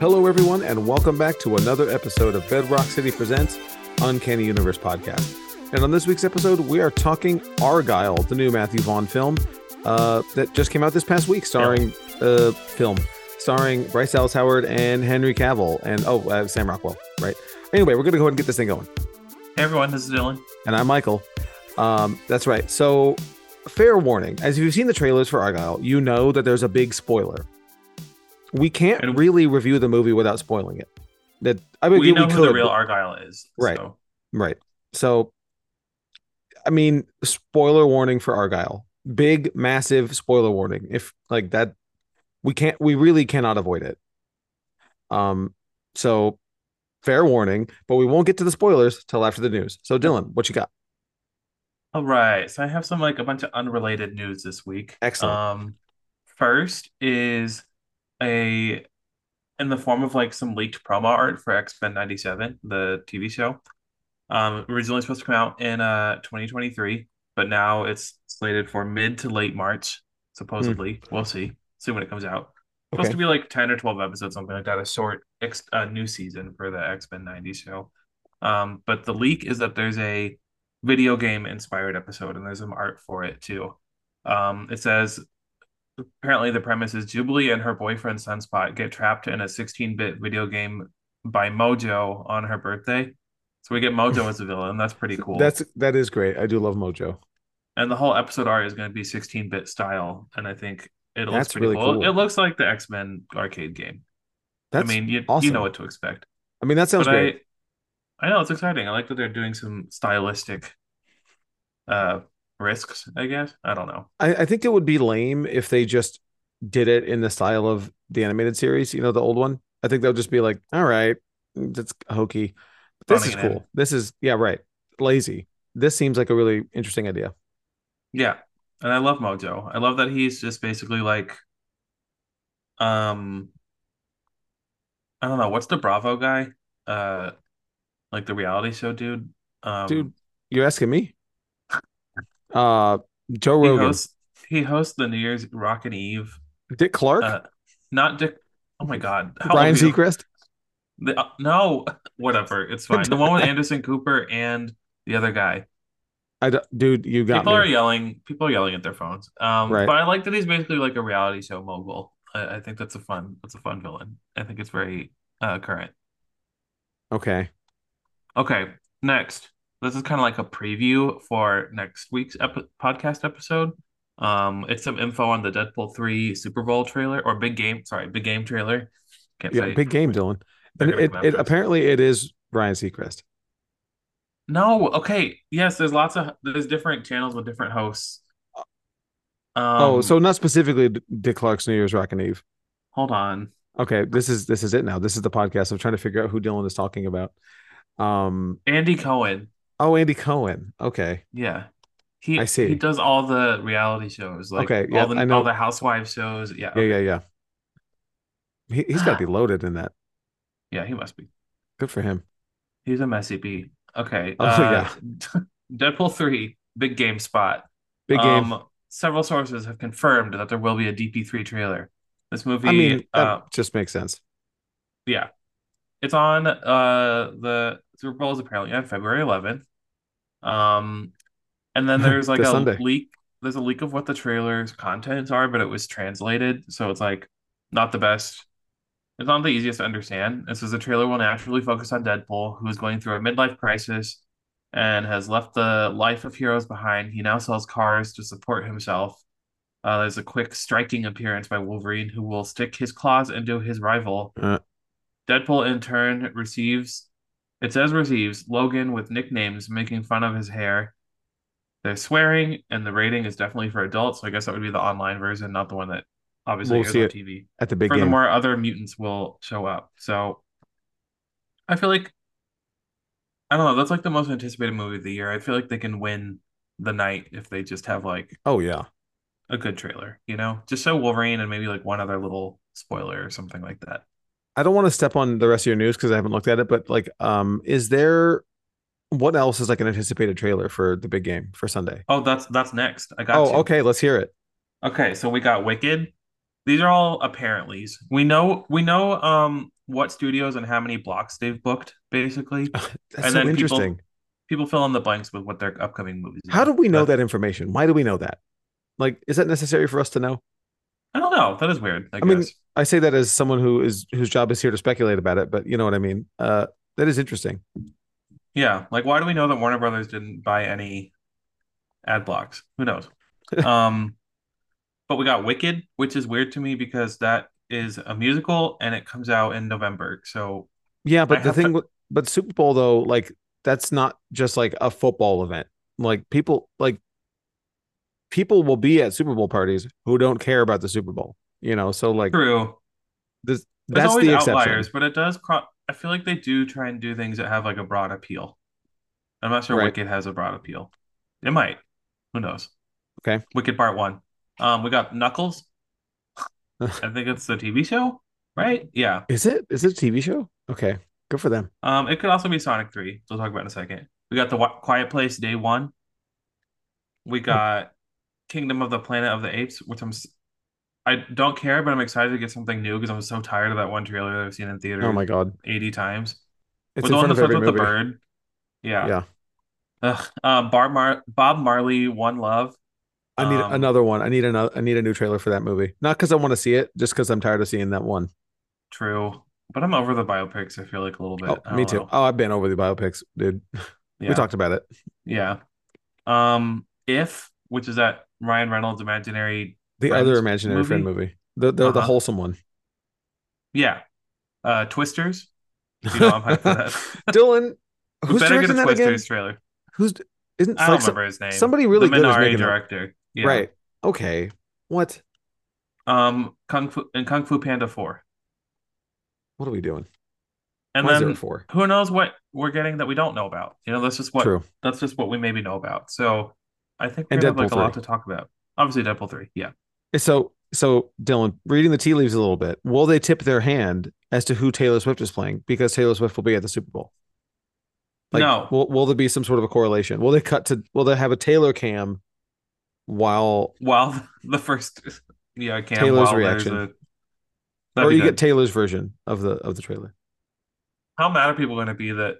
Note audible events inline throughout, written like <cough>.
Hello, everyone, and welcome back to another episode of Bedrock City Presents Uncanny Universe Podcast. And on this week's episode, we are talking Argylle, the new Matthew Vaughn film uh, that just came out this past week, starring uh, film starring Bryce Dallas Howard and Henry Cavill, and oh, uh, Sam Rockwell, right? Anyway, we're gonna go ahead and get this thing going. Hey everyone, this is Dylan. And I'm Michael. Um, that's right. So, fair warning: as you've seen the trailers for Argylle, you know that there's a big spoiler. We can't And- really review the movie without spoiling it. That I mean, we know who the real Argylle is. Right. So. Right. So, I mean, spoiler warning for Argylle. Big, massive spoiler warning. If like that, we can't, we really cannot avoid it. Um, so fair warning, but we won't get to the spoilers till after the news. So, Dylan, what you got? All right. So I have some like a bunch of unrelated news this week. Excellent. Um, first is a in the form of like some leaked promo art for X-Men 97, the TV show. Um, originally supposed to come out in uh 2023, but now it's slated for mid to late March, supposedly. We'll see. See when it comes out. Supposed Okay. to be like 10 or 12 episodes, something like that, a short ex- uh, new season for the X-Men 90 show. Um, but the leak is that there's a video game inspired episode and there's some art for it too. Um, it says apparently the premise is Jubilee and her boyfriend Sunspot get trapped in a 16-bit video game by Mojo on her birthday. So we get Mojo as a villain. That's pretty cool. That's that is great. I do love Mojo. and the whole episode art is going to be 16-bit style, and I think it looks That's pretty really cool. cool. It looks like the X-Men arcade game. That's I mean, you you know what to expect. I mean, that sounds but great. I, I know it's exciting. I like that they're doing some stylistic uh risks, I guess. I don't know. I, I think it would be lame if they just did it in the style of the animated series, you know, the old one. I think they'll just be like, all right, that's hokey. This Funny is cool. This is, yeah, right. Lazy. This seems like a really interesting idea. Yeah. And I love Mojo. I love that he's just basically like um I don't know, what's the Bravo guy? Uh like the reality show dude. Um Dude, you're asking me? Uh, Joe he Rogan, hosts he hosts the New Year's Rockin' Eve. Dick Clark, Uh not Dick Oh my god. How Ryan old are you? Seacrest. The, uh, no, <laughs> whatever. It's fine. The one with Anderson Cooper and the other guy. I, d- dude, you got people are yelling. People are yelling at their phones. Um, Right. but I like that he's basically like a reality show mogul. I, I think that's a fun. That's a fun villain. I think it's very uh, current. Okay. Okay, next. This is kind of like a preview for next week's epi- podcast episode. Um, it's some info on the Deadpool three Super Bowl trailer or big game. Sorry, big game trailer. Can't Yeah, say big game, Dylan. And it, it apparently it is Ryan Seacrest. No, okay. Yes, there's lots of there's different channels with different hosts. Um, oh, so not specifically Dick Clark's New Year's Rockin' Eve. hold on. Okay, this is this is it now. This is the podcast. I'm trying to figure out who Dylan is talking about. Um, Andy Cohen. Oh, Andy Cohen. Okay, Yeah. He I see. he does all the reality shows, like Okay, yeah, all the I know. all the housewives shows. Yeah. yeah, yeah, yeah. He he's got to be <sighs> loaded in that. Yeah, he must be. Good for him. He's a messy bee. Okay. Oh, uh, <laughs> Deadpool 3, big game spot. Big game. Um, several sources have confirmed that there will be a DP3 trailer. This movie, I mean, uh, just makes sense. yeah, it's on uh the Super Bowl is apparently on February 11th. Um, and then there's like <laughs> a Sunday. leak. There's a leak of what the trailer's contents are, but it was translated, so it's like not the best. It's not the easiest to understand. It says the trailer will naturally focus on Deadpool, who is going through a midlife crisis and has left the life of heroes behind. He now sells cars to support himself. Uh, there's a quick striking appearance by Wolverine, who will stick his claws into his rival. Uh. Deadpool, in turn, receives, it says receives, Logan with nicknames making fun of his hair. They're swearing, and the rating is definitely for adults. So I guess that would be the online version, not the one that obviously We'll on TV. At the big game. Furthermore, other mutants will show up. So I feel like I don't know, that's like the most anticipated movie of the year. I feel like they can win the night if they just have like Oh yeah. a good trailer, you know? Just show Wolverine and maybe like one other little spoiler or something like that. I don't want to step on the rest of your news because I haven't looked at it, but like, um, is there what else is like an anticipated trailer for the big game for Sunday? Oh, that's that's next. I got Oh, you. okay, let's hear it. Okay, so we got Wicked. These are all apparentlys. We know we know um what studios and how many blocks they've booked, basically. <laughs> That's And so then people- interesting. People fill in the blanks with what their upcoming movies. Are. How do we know That- that information? Why do we know that? Like, is that necessary for us to know? I don't know. That is weird. I, I mean. I say that as someone who is whose job is here to speculate about it, but you know what I mean. Uh, that is interesting. Yeah, like why do we know that Warner Brothers didn't buy any ad blocks? Who knows? <laughs> um, but we got Wicked, which is weird to me because that is a musical and it comes out in November. So Yeah, but I the have to- thing, but Super Bowl though, like that's not just like a football event. Like people, like people will be at Super Bowl parties who don't care about the Super Bowl. You know, so like true. this, There's that's always the outliers, but it does. Cro- I feel like they do try and do things that have like a broad appeal. I'm not sure Right. Wicked has a broad appeal. It might. Who knows? Okay. Wicked Part One. Um, we got Knuckles. <laughs> I think it's the TV show, right? Yeah. Is it? Is it a TV show? Okay, good for them. Um, it could also be Sonic 3. We'll talk about in a second. We got the Quiet Place Day One. We got Kingdom of the Planet of the Apes, which I'm I don't care, but I'm excited to get something new because I'm so tired of that one trailer that I've seen in theater Oh my god, 80 times. it's With in the one front of every with the bird. Yeah. Yeah, Ugh. Uh, Bob Mar- Bob Marley, One Love. I need Um, another one. I need another. I need a new trailer for that movie. Not because I want to see it, just because I'm tired of seeing that one. True. But I'm over the biopics, I feel like a little bit. Oh, me too. know. Oh, I've been over the biopics, dude. <laughs> Yeah. We talked about it. Yeah. Um, If, which is that Ryan Reynolds imaginary. The other imaginary friend movie? movie, the the, the Uh-huh. wholesome one. Yeah. Uh, Twisters. You know, I'm hyped for that. <laughs> Dylan, <laughs> who's better get directing a that again? Twisters trailer. Who's isn't I don't like remember his name. somebody really the good Minari director. Yeah. right? Okay, what? Um, Kung Fu and Kung Fu Panda 4. What are we doing? And Why then who knows what we're getting that we don't know about. You know, that's just what True. that's just what we maybe know about. So I think we And have like a lot to talk about. Obviously Deadpool 3. Yeah. So so Dylan, reading the tea leaves a little bit. Will they tip their hand as to who Taylor Swift is playing because Taylor Swift will be at the Super Bowl? Like, No. Will Will there be some sort of a correlation? Will they cut to? Will they have a Taylor cam while, While the first yeah, Cam Taylor's while there's reaction. a- or you good. get Taylor's version of the of the trailer? How mad are people going to be that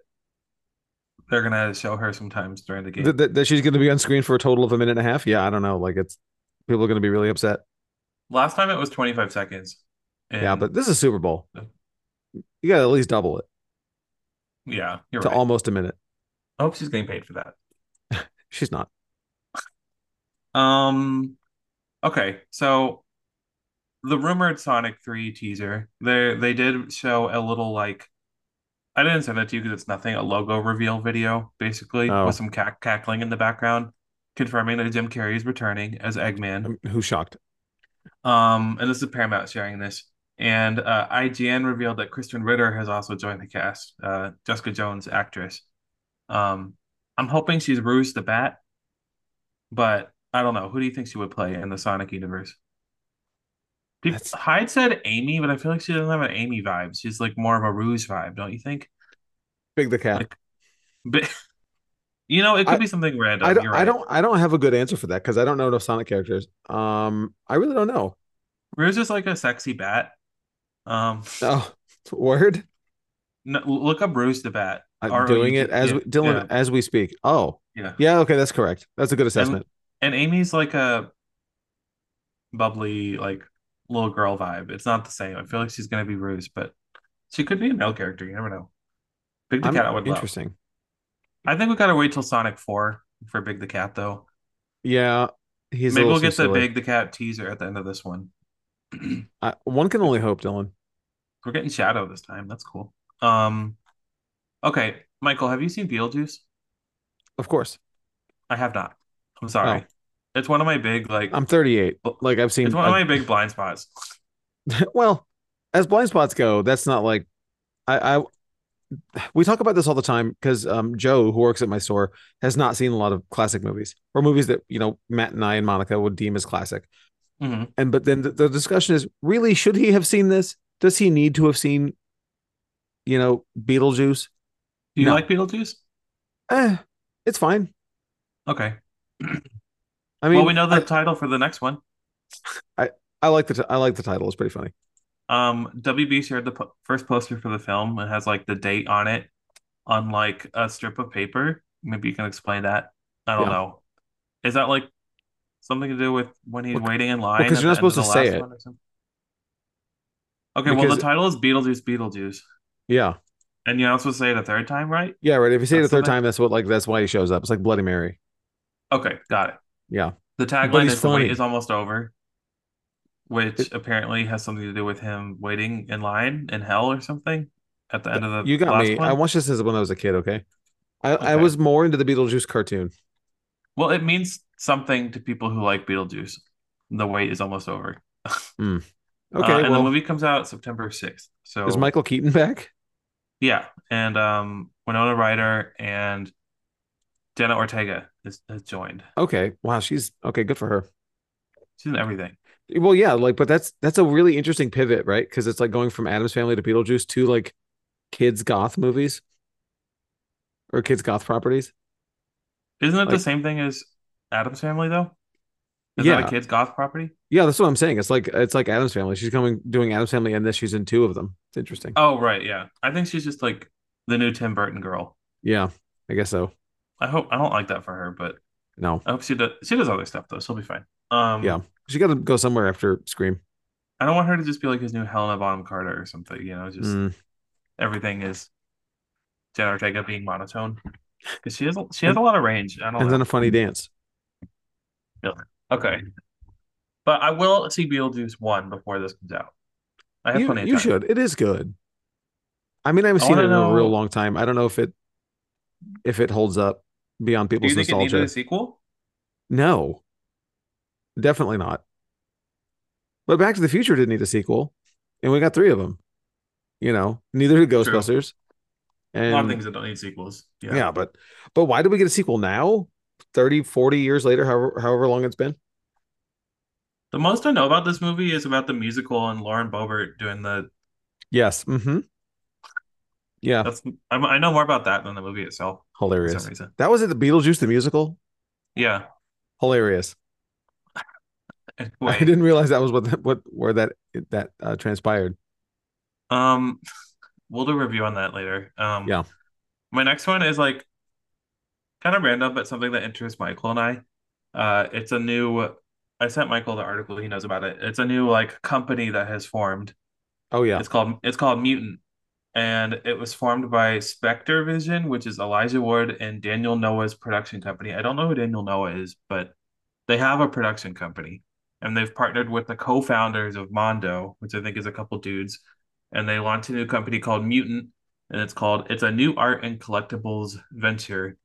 they're going to show her sometimes during the game? That, she's going to be on screen for a total of a minute and a half? Yeah, I don't know. Like it's people are going to be really upset. Last time it was 25 seconds. yeah, but this is Super Bowl. You got to at least double it yeah, you're to right. almost a minute. I hope she's getting paid for that. <laughs> She's not. Um, okay, so the rumored Sonic 3 teaser, they they did show a little like I didn't send it to you because it's nothing, a logo reveal video, basically, Oh. with some cack cackling in the background, confirming that Jim Carrey is returning as Eggman. I'm, who's shocked? Um, and this is Paramount sharing this. And uh, IGN revealed that Krysten Ritter has also joined the cast, uh, Jessica Jones actress. Um, I'm hoping she's Rouge the Bat, but I don't know. Who do you think she would play in the Sonic universe? People, That's- Hyde said Amy, but I feel like she doesn't have an Amy vibe. She's like more of a Rouge vibe, don't you think? Big the cat. Like, <laughs> But you know, it could I- be something random. I don't. You're I don't. I don't have a good answer for that because I don't know enough Sonic characters. Um, I really don't know. Rouge is like a sexy bat. Um, <laughs> Oh, word. no, look up Rouge the Bat. I'm R O U doing it as yeah, we, Dylan yeah. as we speak. Oh, Yeah. yeah. Okay, that's correct. That's a good assessment. And Amy's like a bubbly, like little girl vibe. It's not the same. I feel like she's gonna be Rouge, but she could be a male character. You never know. Big the Cat, I would love. interesting. I think we gotta wait till Sonic Four for Big the Cat, though. Yeah, he's. Maybe we'll get the. Big the Cat teaser at the end of this one. <clears throat> I, one can only hope, Dylan. We're getting Shadow this time. That's cool. Um, okay, Michael, have you seen Beetlejuice? Of course. I have not. I'm sorry. It's one of my big like. I'm 38. Like I've seen. it's one of my big blind spots. <laughs> well, as blind spots go, that's not like I, I we talk about this all the time because um, Joe, who works at my store, has not seen a lot of classic movies or movies that you know Matt and I and Monica would deem as classic. hmm And but then the, the discussion is really should he have seen this? Does he need to have seen, you know, Beetlejuice? Do you No. like Beetlejuice? Eh, it's fine. Okay. <clears throat> I mean, well, we know the I, title for the next one. I I like the t- I like the title. It's pretty funny. Um, WB shared the po first poster for the film. It has like the date on it, on like a strip of paper. Maybe you can explain that. I don't Yeah. know. Is that like something to do with when he's Well, waiting in line? 'cause at you're not the end of supposed to say it. one or something? Okay, well the title is Beetlejuice, Beetlejuice, Yeah. and you're not supposed to say it a third time, right? Yeah, right. If you say it a third time, that's what like that's why he shows up. It's like Bloody Mary. Okay, got it. Yeah. The tagline is the wait is almost over, which It- apparently has something to do with him waiting in line in hell or something at the end of the You got me. one. I watched this as when I was a kid, okay? I, I was more into the Beetlejuice cartoon. Well, it means something to people who like Beetlejuice. The wait is almost over. <laughs> Okay, Uh, and the movie comes out September 6th. So is Michael Keaton back? yeah, and um Winona Ryder and Jenna Ortega is, has joined. Okay. Wow, she's okay, good for her. She's in everything. Well, yeah, like, but that's that's a really interesting pivot, right? Because it's like going from Addams Family to Beetlejuice to like kids goth movies or kids goth properties. Isn't it the same thing as Addams Family though? Is Yeah. that a kid's goth property? Yeah, that's what I'm saying. It's like it's like Addams Family. She's coming doing Addams Family, and this she's in two of them. It's interesting. Oh, right, yeah. I think she's just like the new Tim Burton girl. Yeah, I guess so. I hope I don't like that for her, but No, I hope she does she does other stuff though. She'll be fine. Um Yeah. she got to go somewhere after Scream. I don't want her to just be like his new Helena Bonham Carter or something, you know, just Mm. everything is Jenna Ortega being monotone. Because she has a- she has a lot of range. I don't and know. then a funny dance. Okay. But I will see Beetlejuice 1 before this comes out. I have You, plenty of you time. should. It is good. I mean, I haven't I seen it in a real long time. I don't know if it if it holds up beyond Do people's you think it needed a sequel? No, definitely not. But Back to the Future didn't need a sequel, and we got three of them. You know, neither did Ghostbusters. And a lot of things that don't need sequels. yeah. Yeah. but but why did we get a sequel now? 30, 40 years later, however however long it's been. The most I know about this movie is about the musical and Lauren Boebert doing the. Yes. Mm-hmm. Yeah. That's I'm, I know more about that than the movie itself Hilarious. That was it. The Beetlejuice the musical. Yeah. Hilarious. <laughs> I didn't realize that was what that, what where that that uh, transpired. um, we'll do a review on that later. Um, Yeah. My next one is like kind of random, but something that interests Michael and I. Uh, it's a new. I sent Michael the article. He knows about it. It's a new like company that has formed. Oh yeah. It's called it's called Mutant, and it was formed by SpectreVision, which is Elijah Wood and Daniel Noah's production company. I don't know who Daniel Noah is, but they have a production company, and they've partnered with the co-founders of Mondo, which I think is a couple dudes, and they launched a new company called Mutant, and it's called it's a new art and collectibles venture.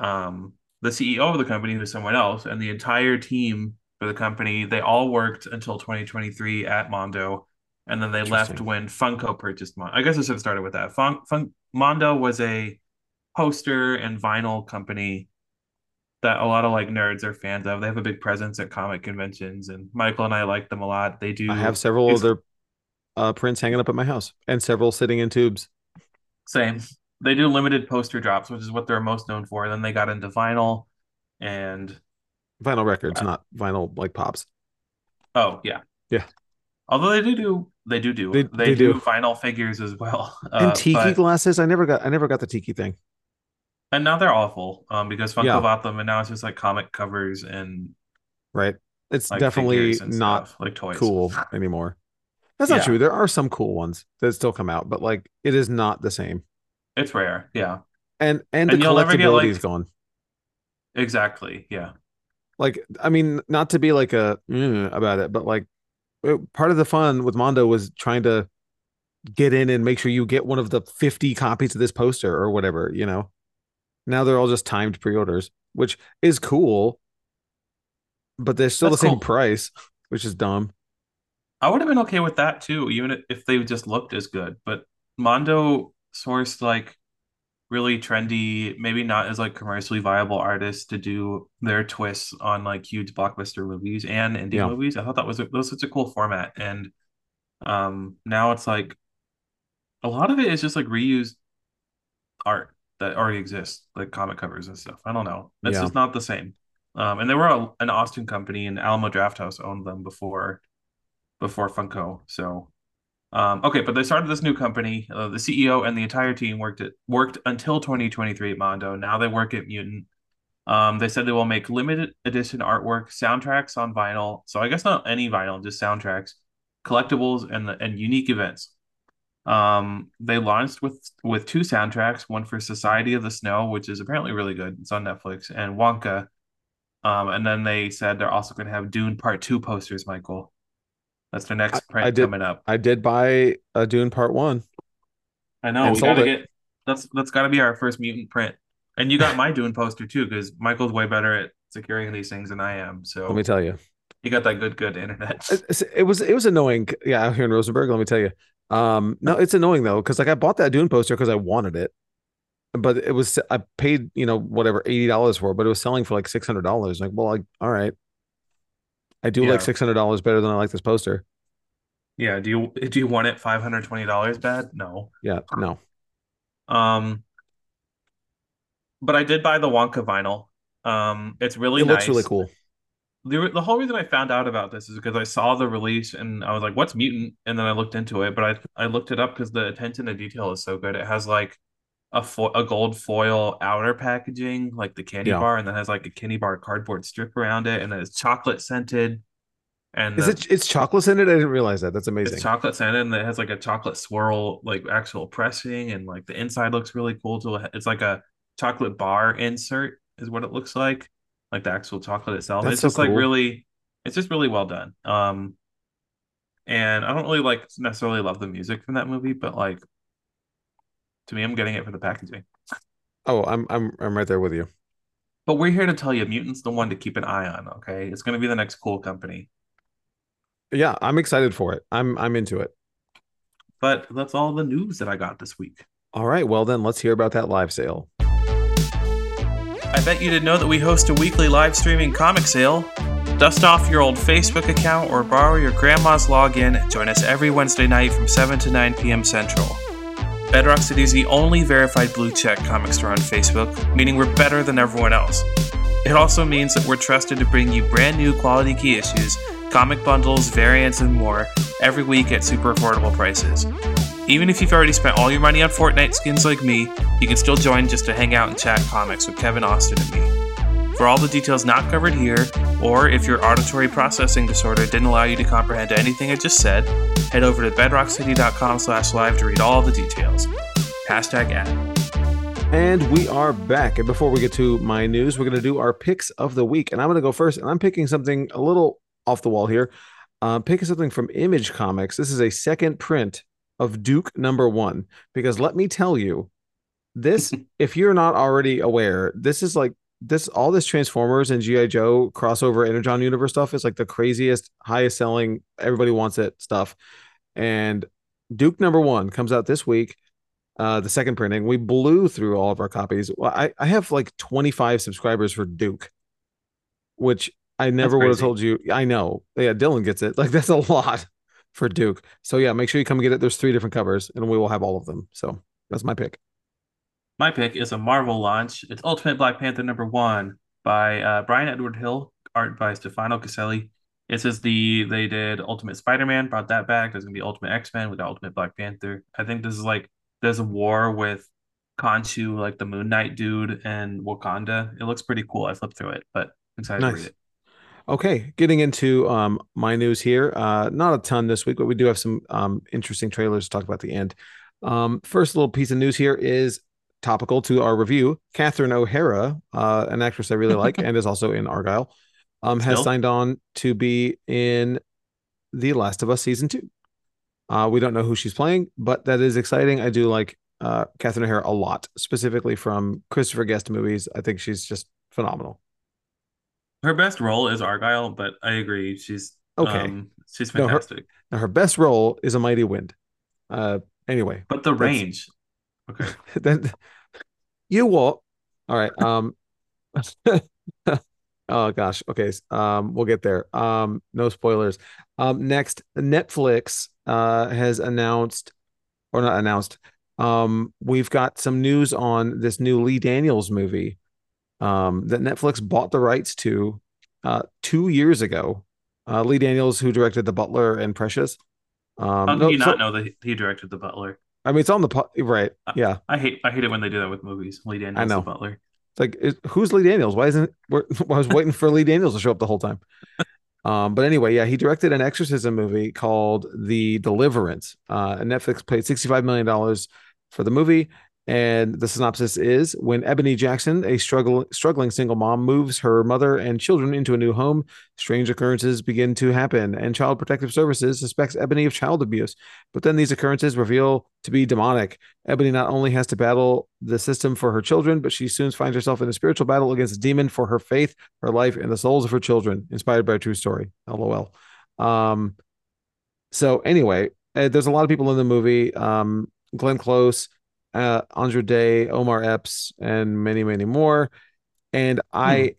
Um, the CEO of the company was someone else, and the entire team for the company they all worked until 2023 at Mondo and then they left when Funko purchased Mondo. I guess I should have started with that. Fun, Fun, Mondo was a poster and vinyl company that a lot of like nerds are fans of. They have a big presence at comic conventions, and Michael and I like them a lot. They do I have several these- other uh, prints hanging up at my house, and several sitting in tubes. same. They do limited poster drops, which is what they're most known for. And then they got into vinyl, and Vinyl records, Yeah. not vinyl like pops. oh yeah, Yeah. Although they do do they do do They- they, they do, do. vinyl figures as well. <laughs> and Uh, tiki but- glasses. I never got. I never got the tiki thing. and now they're awful um because Funko Yeah. bought them, and now it's just like comic covers and Right. It's like definitely not stuff, like toys. cool anymore. That's not Yeah. true. There are some cool ones that still come out, but like it is not the same. It's rare. Yeah, And and, And the you'll get, collectability like- is gone. exactly. Yeah. Like I mean, not to be like a "Mm," about it, but like Uh, part of the fun with Mondo was trying to get in and make sure you get one of the 50 copies of this poster or whatever, you know. Now they're all just timed pre-orders, which is cool, but they're still That's the same cool. price, which is dumb. I would have been okay with that too, even if they just looked as good. But Mondo sourced like really trendy, maybe not as like commercially viable artists to do their twists on like huge blockbuster movies and indie Yeah. movies. I thought that was a, that was such a cool format, and um, now it's like a lot of it is just like reused art that already exists, like comic covers and stuff. I don't know. It's Yeah. just not the same. Um, and they were a, an Austin company, and Alamo Drafthouse owned them before before Funko. So Um, okay, but they started this new company. Uh, the CEO and the entire team worked at worked until 2023 at Mondo. Now they work at Mutant. Um, they said they will make limited edition artwork, soundtracks on vinyl. So I guess not any vinyl, just soundtracks, collectibles, and and unique events. Um, they launched with with two soundtracks, one for Society of the Snow, which is apparently really good. It's on Netflix, and Wonka. Um, and then they said they're also going to have Dune Part Two posters, Michael. That's the next print I did, coming up. I did buy a Dune Part One. I know we gotta it. get that's that's got to be our first mutant print. And you got my Dune poster too, because Michael's way better at securing these things than I am. So Let me tell you, you got that good good internet. It was it was annoying. Yeah, out here in Rosenberg, let me tell you. Um, no, it's annoying though because like I bought that Dune poster because I wanted it, but it was I paid you know whatever eighty dollars for it, but it was selling for like six hundred dollars. Like, well, like all right, I do Yeah. like six hundred dollars better than I like this poster. yeah, do you do you want it five hundred twenty dollars bad? No. Yeah, no, Um, but I did buy the Wonka vinyl. Um, it's really it looks really cool. the, the whole reason I found out about this is because I saw the release and I was like, "What's mutant?" And then I looked into it, but I I looked it up because the attention to detail is so good. It has like a fo- a gold foil outer packaging, like the candy Yeah. bar, and then has like a candy bar cardboard strip around it, and then it's chocolate scented, and Is the- it? It's chocolate scented. I didn't realize that. That's amazing. it's chocolate scented, and it has like a chocolate swirl, like actual pressing, and like the inside looks really cool. too. it's like a chocolate bar insert, is what it looks like, like the actual chocolate itself. That's it's so just like really, it's just really well done. Um, and I don't really like necessarily love the music from that movie, but like to me, I'm getting it for the packaging. Oh, I'm I'm I'm right there with you. But we're here to tell you, Mutant's the one to keep an eye on. Okay, it's going to be the next cool company. Yeah, I'm excited for it. I'm I'm into it. But that's all the news that I got this week. All right, well then let's hear about that live sale. I bet you didn't know that we host a weekly live streaming comic sale. Dust off your old Facebook account or borrow your grandma's login and join us every Wednesday night from 7 to 9 p.m. Central. Bedrock City is the only verified blue check comic store on Facebook, meaning we're better than everyone else. It also means that we're trusted to bring you brand new quality key issues, comic bundles, variants, and more every week at super affordable prices. Even if you've already spent all your money on Fortnite skins like me, you can still join just to hang out and chat comics with Kevin Austin and me. For all the details not covered here, or if your auditory processing disorder didn't allow you to comprehend anything I just said, head over to bedrockcity.com slash live to read all the details. Hashtag ad. And we are back. And before we get to my news, we're going to do our picks of the week. And I'm going to go first. And I'm picking something a little off the wall here. Uh, picking something from Image Comics. This is a second print of Duke number one. Because let me tell you, this, <laughs> if you're not already aware, this is like this all this Transformers and G.I. Joe crossover Energon universe stuff is like the craziest, highest selling, everybody wants it stuff. And Duke number one comes out this week uh the second printing. We blew through all of our copies. Well i i have like 25 subscribers for duke which i never would have told you. I know. Yeah dylan gets it. Like <laughs> that's a lot for duke. So yeah make sure you come get it. There's three different covers and we will have all of them. So that's my pick My pick is a Marvel launch. It's Ultimate Black Panther number one by uh, Bryan Edward Hill, art by Stefano Caselli. It says the they did Ultimate Spider-Man, brought that back. There's gonna be Ultimate X-Men with Ultimate Black Panther. I think this is like there's a war with Khonshu, like the Moon Knight dude, and Wakanda. It looks pretty cool. I flipped through it, but I'm excited to read it. okay getting into um my news here uh not a ton this week but we do have some um interesting trailers to talk about at the end um first little piece of news here is topical to our review catherine o'hara uh an actress i really like <laughs> and is also in argylle um has Still? signed on to be in the last of us season two uh we don't know who she's playing but that is exciting i do like uh catherine o'hara a lot specifically from christopher guest movies i think she's just phenomenal Her best role is Argylle, but I agree. She's Okay. Um, she's No, her- fantastic. Now her best role is a mighty wind. Uh anyway, but the range. Okay. <laughs> then you what? All right. Um <laughs> oh gosh. Okay. Um we'll get there. Um no spoilers. Um next Netflix uh has announced or not announced. Um we've got some news on this new Lee Daniels movie um that Netflix bought the rights to uh 2 years ago. Uh Lee Daniels who directed The Butler and Precious. Um, How did no, you so- not know that he directed The Butler? I mean, it's on the po- right. Yeah, I hate I hate it when they do that with movies. Lee Daniels, I know. The Butler. it's like it, who's Lee Daniels? Why isn't we're, I <laughs> was waiting for Lee Daniels to show up the whole time. <laughs> Um, but anyway, yeah, he directed an exorcism movie called The Deliverance. Uh, and Netflix paid $65 million for the movie. And the synopsis is when Ebony Jackson, a struggle, struggling single mom, moves her mother and children into a new home, strange occurrences begin to happen, and Child Protective Services suspects Ebony of child abuse. But then these occurrences reveal to be demonic. Ebony not only has to battle the system for her children, but she soon finds herself in a spiritual battle against a demon for her faith, her life, and the souls of her children, inspired by a true story. LOL. Um, so anyway, uh, there's a lot of people in the movie. Um, Glenn Close, uh, Andra Day, Omar Epps, and many, many more. And I,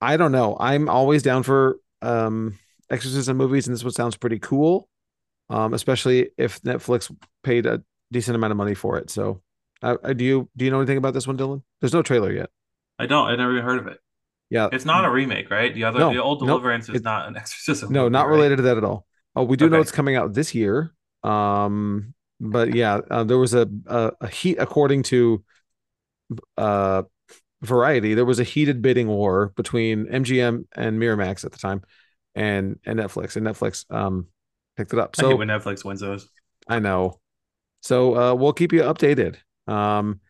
I don't know. I'm always down for um, exorcism movies, and this one sounds pretty cool. Um, especially if Netflix paid a decent amount of money for it. So, uh, uh, do you do you know anything about this one, Dylan? There's no trailer yet. I don't. I never even heard of it. Yeah, It's not a remake, right? The other, No, the old nope. Deliverance is It- not an <laughs> exorcism. no, movie, not right? related to that at all. Oh, we do know it's coming out this year. Um, but yeah, uh, there was a, a a heat according to uh Variety. There was a heated bidding war between MGM and Miramax at the time, and and Netflix. And Netflix um picked it up. So when Netflix wins those. I know. So uh, we'll keep you updated. Um,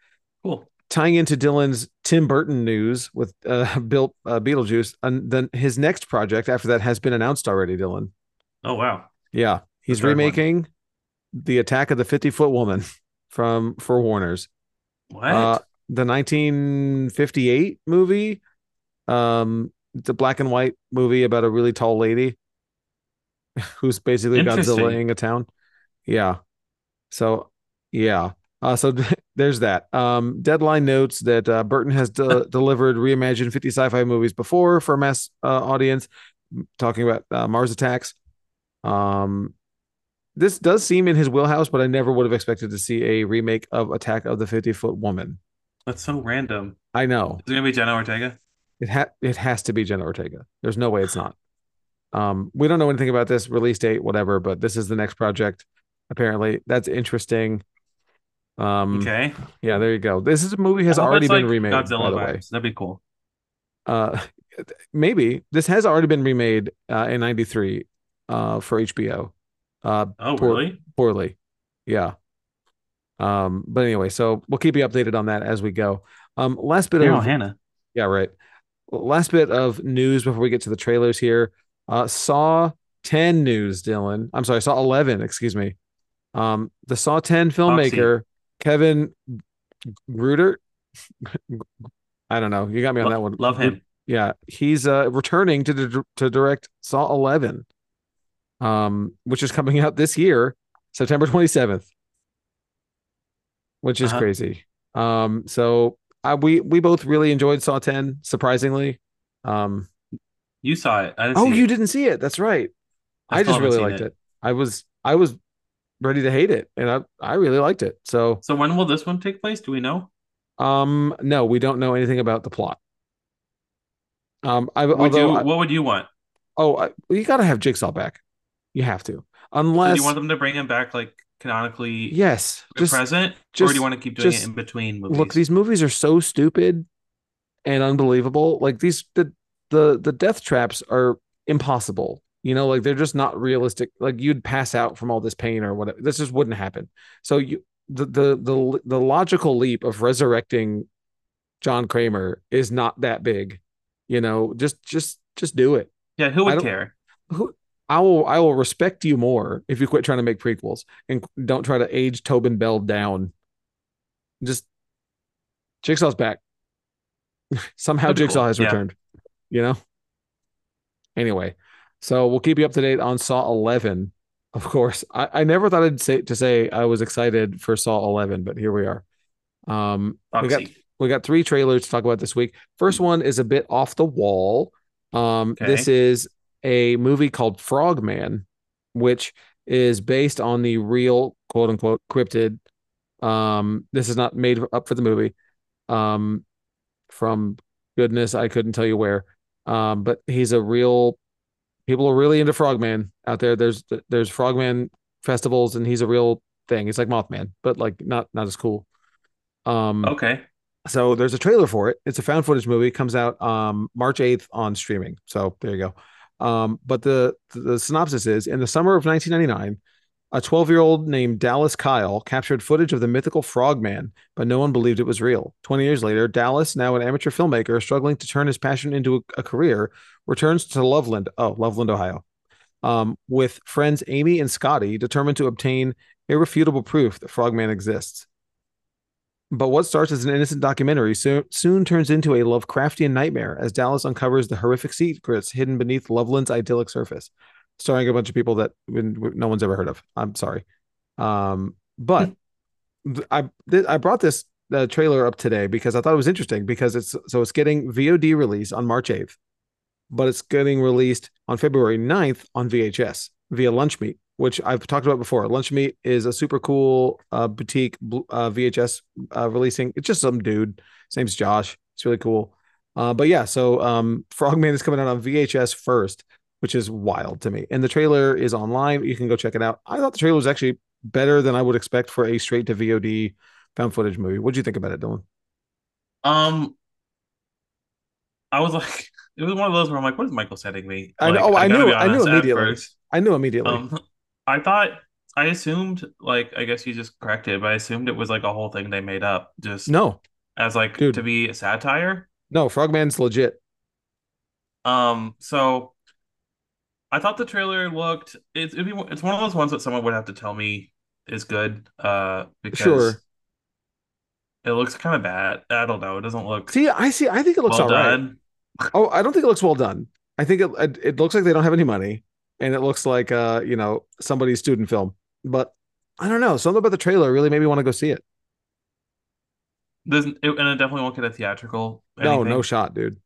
Cool. tying into Dylan's Tim Burton news with uh, <laughs> Bill uh, Beetlejuice, and then his next project after that has been announced already. Dylan, Oh wow. yeah, he's remaking. one. The Attack of the Fifty Foot Woman from for Warner's. What? Uh, the 1958 movie, um, it's a black and white movie about a really tall lady <laughs> who's basically. Godzillaing a town. Yeah. So, yeah. Uh, so <laughs> there's that. Um, Deadline notes that uh, Burton has de- <laughs> delivered reimagined 50 sci-fi movies before for a mass uh, audience, talking about uh, Mars Attacks. Um, this does seem in his wheelhouse, but I never would have expected to see a remake of Attack of the 50 Foot Woman. That's so random. I know Is it gonna be Jenna Ortega? it ha- it has to be Jenna Ortega. There's no way it's not. Um, we don't know anything about this release date, whatever, but this is the next project. Apparently, that's interesting. Um, Okay. yeah, there you go. This is a movie has already been like remade. Godzilla by the way, vibes. That'd be cool. uh, <laughs> maybe this has already been remade uh, in '93 uh, for HBO. Uh, Oh Poor- really? poorly, yeah. Um, but anyway, so we'll keep you updated on that as we go. Um, last bit Daryl of Hannah. Yeah, right. Last bit of news before we get to the trailers here. Uh Saw 10 news, Dylan. I'm sorry, Saw 11, excuse me. Um the Saw 10 filmmaker Kevin Greutert. I don't know. You got me on Lo- that one. Love him. Yeah, he's uh returning to to direct Saw 11. Um which is coming out this year, September 27th. Which is Uh-huh. crazy. Um so I, we we both really enjoyed Saw 10 surprisingly. Um You saw it. I didn't oh, you it. didn't see it. That's right. I, I just really liked it. it. I was I was ready to hate it and I I really liked it. So So when will this one take place? Do we know? um no, we don't know anything about the plot. Um I Would although you? I- what would you want? oh, I, you got to have Jigsaw back. You have to. Unless you want them to bring him back like canonically yes, just present, or do you want to keep doing just it in between movies? look these movies are so stupid and unbelievable. Like these the the the death traps are impossible. You know like they're just not realistic. Like you'd pass out from all this pain or whatever. This just wouldn't happen. So you the the the, the logical leap of resurrecting john kramer is not that big you know? Just just just do it. Yeah, who would care? who I will I will respect you more if you quit trying to make prequels and don't try to age Tobin Bell down. Just Jigsaw's back. <laughs> Somehow That'd Jigsaw cool. has Yeah. returned. You know? Anyway, so we'll keep you up to date on Saw 11. Of course. I, I never thought I'd say to say I was excited for Saw 11, but here we are. Um we got we got three trailers to talk about this week. First one is a bit off the wall. Um, Okay. This is a movie called Frogman, which is based on the real quote unquote cryptid. Um, this is not made up for the movie. Um, from goodness, I couldn't tell you where. Um, but he's a real. People are really into Frogman out there. There's there's Frogman festivals, and he's a real thing. It's like Mothman, but like not not as cool. Um, Okay. so there's a trailer for it. It's a found footage movie. It comes out um March 8th on streaming. So there you go. Um, but the the synopsis is in the summer of 1999, a 12 year old named Dallas Kyle captured footage of the mythical Frogman, but no one believed it was real. 20 years later, Dallas, now an amateur filmmaker struggling to turn his passion into a, a career, returns to Loveland, oh, Loveland, Ohio, um, with friends Amy and Scotty, determined to obtain irrefutable proof that Frogman exists. But what starts as an innocent documentary soon, soon turns into a Lovecraftian nightmare as Dallas uncovers the horrific secrets hidden beneath Loveland's idyllic surface, starring a bunch of people that no one's ever heard of. I'm sorry, um, but <laughs> I I brought this uh, trailer up today because I thought it was interesting because it's so it's getting VOD release on March 8th, but it's getting released on February 9th on VHS via Lunchmeat which I've talked about before. Lunchmeat is a super cool uh, boutique uh, VHS uh, releasing. It's just some dude. His name's Josh. It's really cool. Uh, but yeah, so um, Frogman is coming out on VHS first, which is wild to me. And the trailer is online. You can go check it out. I thought the trailer was actually better than I would expect for a straight to VOD found footage movie. What do you think about it, Dylan? Um, I was like, <laughs> it was one of those where I'm like, what is Michael setting me? I know. Oh, I, I knew. I knew immediately. I knew immediately. Um, I thought I assumed like I guess you just corrected, but I assumed it was like a whole thing they made up just no, as like Dude. to be a satire. no. Frogman's legit. Um, so I thought the trailer looked it's it'd be, it's one of those ones that someone would have to tell me is good. Uh, because Sure. it looks kind of bad. I don't know. It doesn't look See, I see. I think it looks well all right. done. Oh, I don't think it looks well done. I think it, it it looks like they don't have any money, and it looks like uh you know somebody's student film. But I don't know. Something about the trailer really made me want to go see it. Doesn't it, and it definitely won't get a theatrical. No, anything? no shot, dude.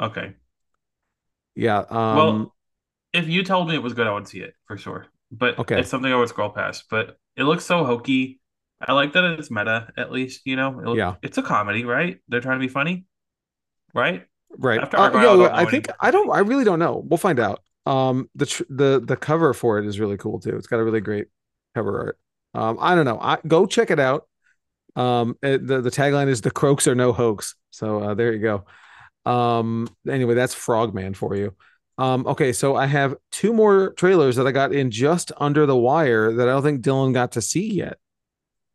Okay. Yeah. Um. well, if you told me it was good, I would see it for sure. But Okay. it's something I would scroll past. But it looks so hokey. I like that it's meta, at least. You know, it Yeah. it's a comedy, right? They're trying to be funny, right? right. after Uh, Argylle, I I think I don't. I really don't know. We'll find out. Um. The tr- the the cover for it is really cool too. It's got a really great cover art. Um. I don't know. I go check it out. Um. it- the the tagline is "The Croaks are no hoax." So uh, there you go. Um. Anyway, that's Frogman for you. Um. Okay. So I have two more trailers that I got in just under the wire that I don't think Dylan got to see yet.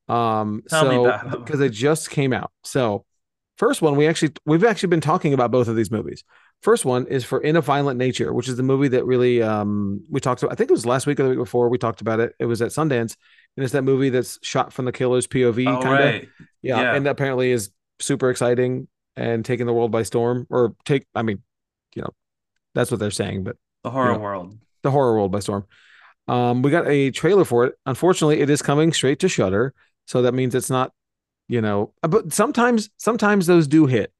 Um. Tell so because they just came out. So first one we actually we've actually been talking about both of these movies. First one is for In a Violent Nature, which is the movie that really um we talked about. I think it was last week or the week before we talked about it. It was at Sundance, and it's that movie that's shot from the killer's POV, Oh, kind of. right. Yeah, Yeah. and apparently is super exciting and taking the world by storm, or take. I mean, you know, that's what they're saying, but The horror Yeah. world. the horror world by storm. Um, we got a trailer for it. Unfortunately, it is coming straight to Shudder, so that means it's not, you know. uh, But sometimes, sometimes those do hit.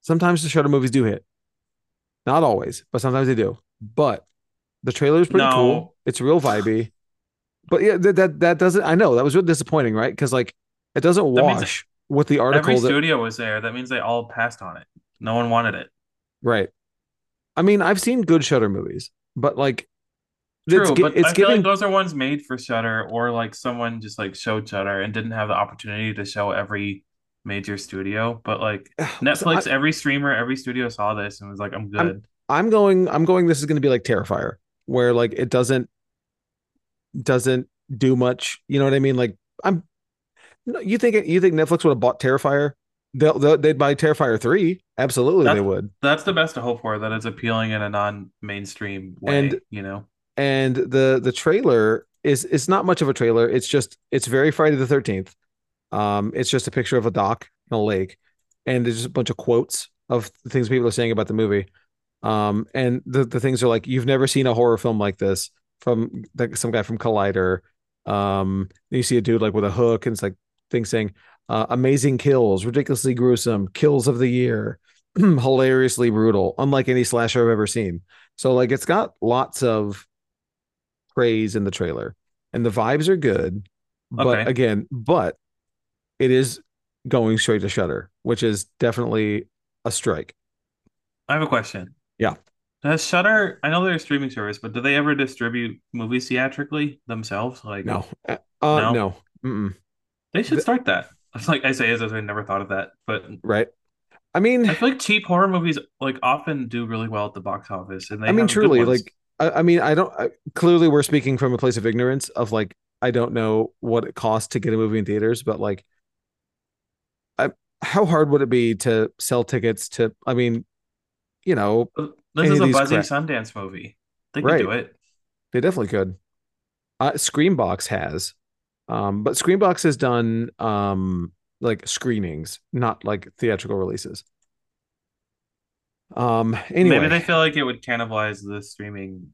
Sometimes the Shudder movies do hit. Not always, but sometimes they do. But the trailer is pretty No. cool. It's real vibey. But yeah, that that, that doesn't. I know that was really disappointing, right? Because like it doesn't wash with the article. Every that, studio was there. That means they all passed on it. No one wanted it. right. I mean, I've seen good Shudder movies, but like, True, it's, but it's I feel like those are ones made for Shudder, or like someone just like showed Shudder and didn't have the opportunity to show every major studio. But like <sighs> Netflix, I- every streamer, every studio saw this and was like, "I'm good." I'm going I'm going this is going to be like Terrifier where like it doesn't doesn't do much, you know what I mean? Like I'm no, you think you think Netflix would have bought Terrifier? They'll, they'll they'd buy Terrifier 3. Absolutely they would. That's the best to hope for. That it's appealing in a non-mainstream way. And- you know, And the the trailer is it's not much of a trailer. It's just it's very Friday the 13th. Um it's just a picture of a dock in a lake and there's just a bunch of quotes of things people are saying about the movie. Um, and the, the things are like, you've never seen a horror film like this from like some guy from Collider. Um, you see a dude like with a hook and it's like things saying, uh, amazing kills, ridiculously gruesome, kills of the year, <clears throat> hilariously brutal, unlike any slasher I've ever seen. So like it's got lots of praise in the trailer and the vibes are good. But Okay. again, but it is going straight to Shudder, which is definitely a strike. I have a question. Yeah. Does Shudder? I know they're a streaming service, but do they ever distribute movies theatrically themselves? Like, No, uh, uh, No? no, Mm-mm. they should start that. It's like I say, as I never thought of that, but right. I mean, I feel like cheap horror movies like often do really well at the box office, and they I mean, truly, like, I, I mean, I don't. I, clearly, we're speaking from a place of ignorance of like, I don't know what it costs to get a movie in theaters, but like, how hard would it be to sell tickets to? I mean, you know, this is a crap- Sundance movie. They Right. can do it. they definitely could. Uh, Screambox has, um, but Screambox has done um like screenings, not like theatrical releases. Um. Anyway, Maybe they feel like it would cannibalize the streaming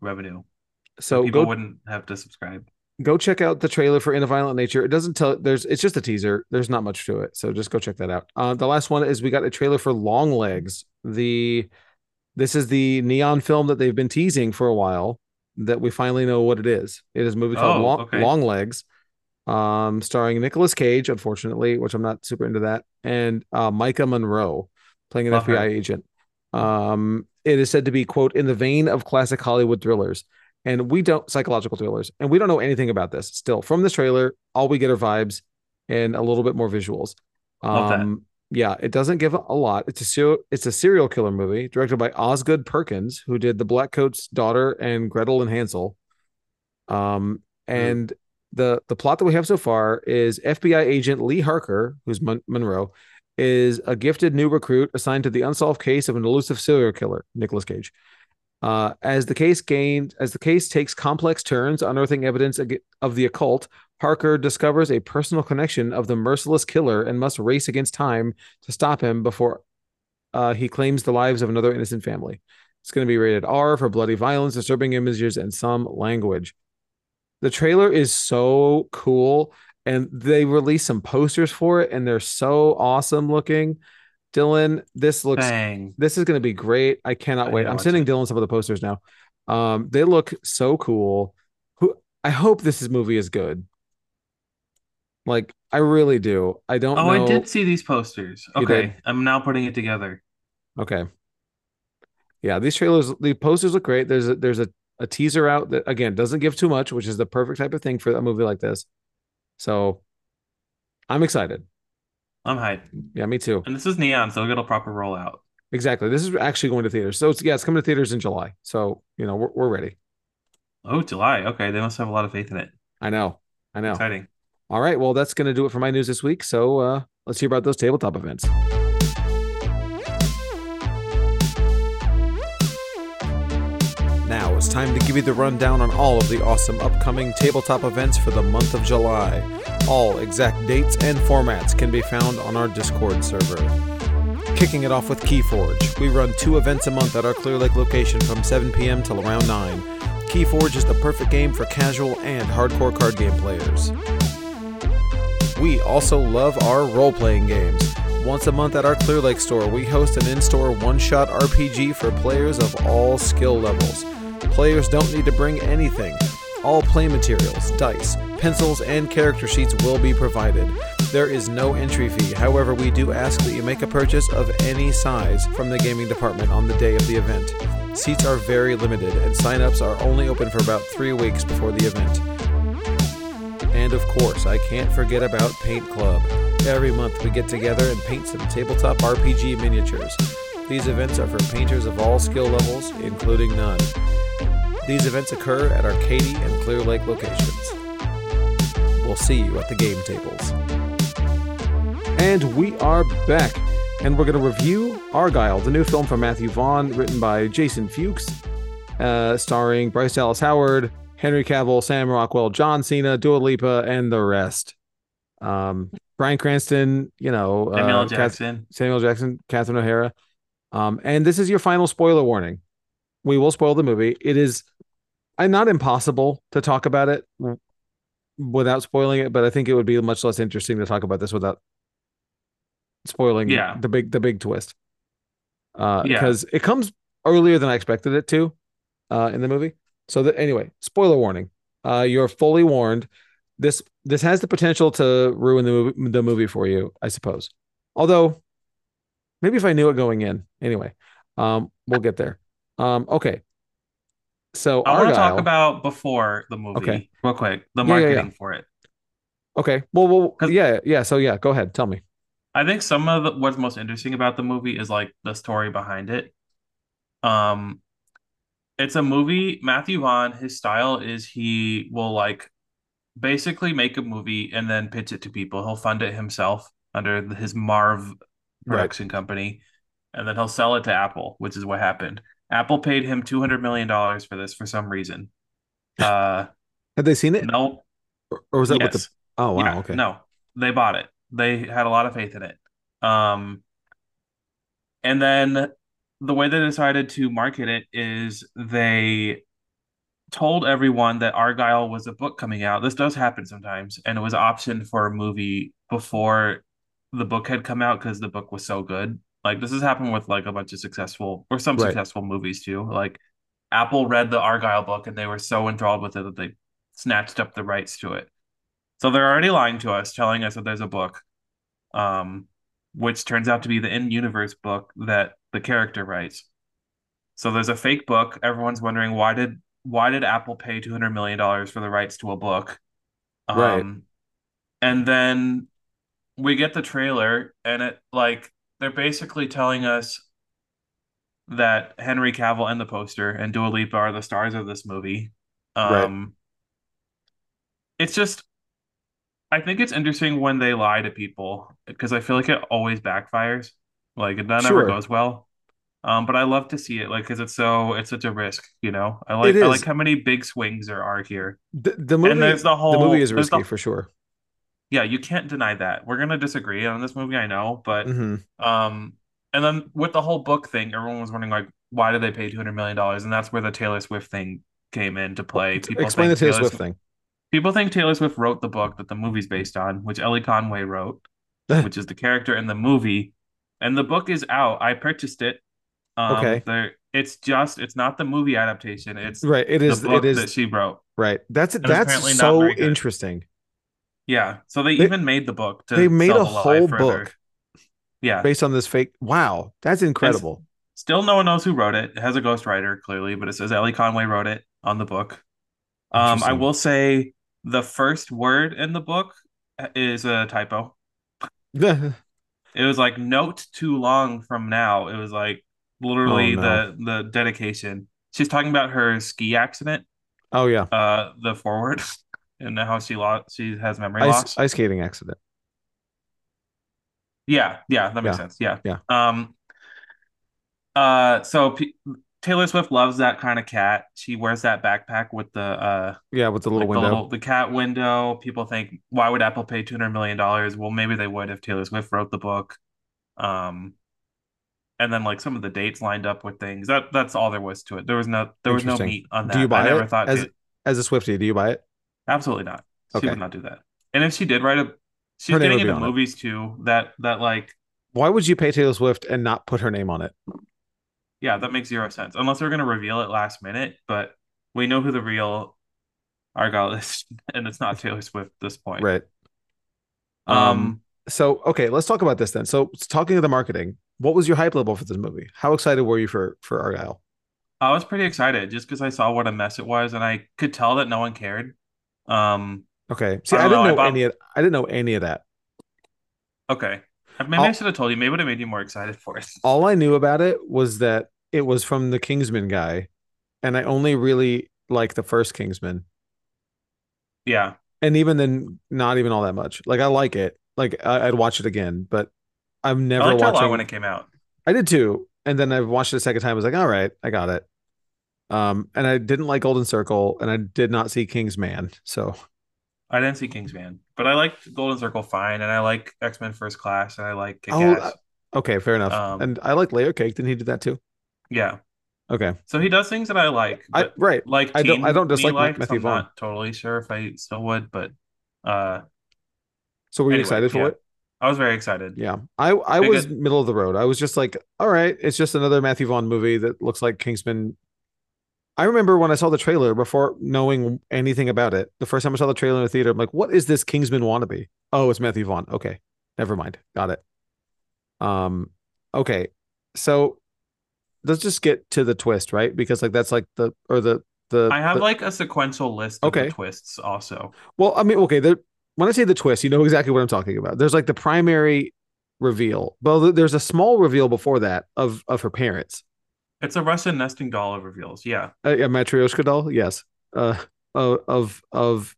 revenue. so people go wouldn't have to subscribe. Go check out the trailer for In a Violent Nature. It doesn't tell there's it's just a teaser. There's not much to it. So just go check that out. Uh the last one is we got a trailer for Long Legs. The this is the neon film that they've been teasing for a while that we finally know what it is. It is a movie called Oh, Long, okay. Long Legs. Um starring Nicolas Cage, unfortunately, which I'm not super into that, and uh Maika Monroe playing an Love her. FBI agent. Um it is said to be quote in the vein of classic Hollywood thrillers and we don't psychological thrillers and we don't know anything about this still. From this trailer all we get are vibes and a little bit more visuals. Um yeah it doesn't give a lot. It's a serial it's a serial killer movie directed by osgood perkins who did the black coat's daughter and gretel and hansel. Um and the the plot that we have so far is fbi agent lee harker who's Mon- monroe is a gifted new recruit assigned to the unsolved case of an elusive serial killer nicolas cage uh, as the case gains, as the case takes complex turns, unearthing evidence of the occult, Harker discovers a personal connection of the merciless killer and must race against time to stop him before uh, he claims the lives of another innocent family. It's going to be rated R for bloody violence, disturbing images, and some language. The trailer is so cool, and they released some posters for it, and they're so awesome looking. Dylan, this looks Bang. this is going to be great. I cannot I wait. I'm sending it. Dylan some of the posters now. Um, they look so cool. Who I hope this is, movie is good. Like I really do. I don't Oh, know. I did see these posters. You Okay, did? I'm now putting it together. Okay. Yeah, these trailers, the posters look great. There's a there's a, a teaser out that again doesn't give too much, which is the perfect type of thing for a movie like this. So I'm excited. I'm hyped. Yeah, me too. And this is neon, so it'll get a proper rollout. Exactly. This is actually going to theaters. So it's yeah, it's coming to theaters in July. So you know we're we're ready. Oh, July. Okay, they must have a lot of faith in it. I know. I know. Exciting. All right. Well, that's going to do it for my news this week. So uh, let's hear about those tabletop events. Time to give you the rundown on all of the awesome upcoming tabletop events for the month of July. All exact dates and formats can be found on our Discord server. Kicking it off with Keyforge, we run two events a month at our Clear Lake location from 7 p.m. till around 9. Keyforge is the perfect game for casual and hardcore card game players. We also love our role playing games. Once a month at our Clear Lake store, we host an in store one shot RPG for players of all skill levels. Players don't need to bring anything. All play materials, dice, pencils, and character sheets will be provided. There is no entry fee, however, we do ask that you make a purchase of any size from the gaming department on the day of the event. Seats are very limited, and sign-ups are only open for about three weeks before the event. And of course, I can't forget about Paint Club. Every month we get together and paint some tabletop RPG miniatures. These events are for painters of all skill levels, including none. These events occur at our Katy and Clear Lake locations. We'll see you at the game tables. And we are back, and we're going to review Argylle, the new film from Matthew Vaughn, written by Jason Fuchs, uh, starring Bryce Dallas Howard, Henry Cavill, Sam Rockwell, John Cena, Dua Lipa, and the rest. Um, Bryan Cranston, you know, Samuel uh, L. Kath- Jackson. Samuel Jackson, Catherine O'Hara. Um, and this is your final spoiler warning. We will spoil the movie. It is uh, not impossible to talk about it without spoiling it, but I think it would be much less interesting to talk about this without spoiling Yeah. the big the big twist. Uh, Yeah. because it comes earlier than I expected it to, uh, in the movie. So that anyway, spoiler warning. Uh, you're fully warned. This this has the potential to ruin the movie, the movie for you, I suppose. Although, maybe if I knew it going in. Anyway, um, we'll get there. Um, okay. So I want to talk about before the movie, Okay. real quick, the Yeah, yeah, yeah. marketing for it. Okay. Well, well, yeah, yeah. So yeah, go ahead. Tell me. I think some of the, what's most interesting about the movie is like the story behind it. Um, it's a movie. Matthew Vaughn, his style is he will like basically make a movie and then pitch it to people. He'll fund it himself under his Marv production company, and then he'll sell it to Apple, which is what happened. Apple paid him two hundred million dollars for this for some reason. Uh, Had they seen it, no, or, or was that with the? Oh wow. Yeah, okay. no, they bought it. They had a lot of faith in it. Um, and then the way they decided to market it is they told everyone that Argylle was a book coming out. This does happen sometimes, and it was optioned for a movie before the book had come out because the book was so good. Like this has happened with like a bunch of successful or some Right. successful movies too. Like Apple read the Argylle book and they were so enthralled with it that they snatched up the rights to it. So they're already lying to us, telling us that there's a book, um, which turns out to be the in-universe book that the character writes. So there's a fake book. Everyone's wondering why did why did Apple pay two hundred million dollars for the rights to a book? Um, Right. And then we get the trailer, and it like they're basically telling us that Henry Cavill and the poster and Dua Lipa are the stars of this movie. Right. Um, it's just I think it's interesting when they lie to people because I feel like it always backfires. Like that Sure. never goes well. Um, but I love to see it, like, because it's so it's such a risk, you know. I like I like how many big swings there are here. The, the movie. there's the whole the movie is there's the- risky for sure. Yeah, you can't deny that. We're gonna disagree on this movie, I know, but hmm um, and then with the whole book thing, everyone was wondering like, why did they pay two hundred million dollars? And that's where the Taylor Swift thing came into play. People Explain the think Taylor Swift thing. People think Taylor Swift wrote the book that the movie's based on, which Ellie Conway wrote, <laughs> which is the character in the movie. And the book is out. I purchased it. Um, Okay. There, it's just it's not the movie adaptation. It's Right. It is. the book It is. that she wrote. right. That's it's that's so interesting. Yeah. So they, They- even made the book to They made a whole further. book Yeah. based on this fake. Wow, that's incredible. Still, no one knows who wrote it. It has a ghostwriter clearly, but it says Ellie Conway wrote it on the book. Um, I will say the first word in the book is a typo. <laughs> It was like note too long from now. It was like literally Oh, no. the the dedication. She's talking about her ski accident, oh yeah, uh, the forward, <laughs> and how she lost. She has memory loss. ice ice skating accident. Yeah, yeah, that makes Yeah. sense. Yeah. Yeah. Um uh so P- Taylor Swift loves that kind of cat. She wears that backpack with the uh Yeah, with the little like the window. little the cat window. People think why would Apple pay 200 million dollars? Well, maybe they would if Taylor Swift wrote the book. Um and then like some of the dates lined up with things. That that's all there was to it. There was no there was no meat on that. Do you buy I never it thought as as a Swiftie? Do you buy it? Absolutely not. She Okay. would not do that. And if she did write a she's Her getting into on it. movies too. That that like Why would you pay Taylor Swift and not put her name on it? Yeah, that makes zero sense. Unless they're going to reveal it last minute, but we know who the real Argylle is, <laughs> and it's not Taylor Swift at this point. Right. Um, So okay, let's talk about this then. So talking of the marketing, what was your hype level for this movie? How excited were you for for Argylle? I was pretty excited just because I saw what a mess it was, and I could tell that no one cared. Um, Okay. See, I I, didn't know, know, I any of I didn't know any of that. okay, maybe I I'll- should have told you. Maybe it would have made you more excited for it. <laughs> All I knew about it was that it was from the Kingsman guy, and I only really like the first Kingsman. Yeah, and even then not even all that much like i like it like I, i'd watch it again but i'm I never liked it watching when it came out. i did too and then i watched it a second time i was like all right i got it um and i didn't like golden circle and i did not see kingsman so I didn't see Kingsman, but I liked Golden Circle fine, and I like X Men First Class, and I like Oh, Kick-Ass. okay fair enough Um, and i like layer cake didn't he do that too yeah, okay so he does things that I like. i right like I don't- I don't dislike Matthew I'm Vaughn. not totally sure if I still would, but uh so were you Anyway, excited for yeah. it I was very excited. yeah i i Big was middle of the road i was just like all right it's just another matthew vaughn movie that looks like kingsman I remember when I saw the trailer before knowing anything about it. The first time I saw the trailer in the theater, I'm like, "What is this Kingsman wannabe?" Oh, it's Matthew Vaughn. Okay, never mind. Got it. Um, okay. So let's just get to the twist, right? Because like that's like the or the the I have the- like a sequential list of Okay. the twists also. well, I mean, okay, the when I say the twist, you know exactly what I'm talking about. There's like the primary reveal. Well, there's a small reveal before that of of her parents. It's a Russian nesting doll of reveals. Yeah. Uh, yeah, Matryoshka doll, yes. Uh, of of of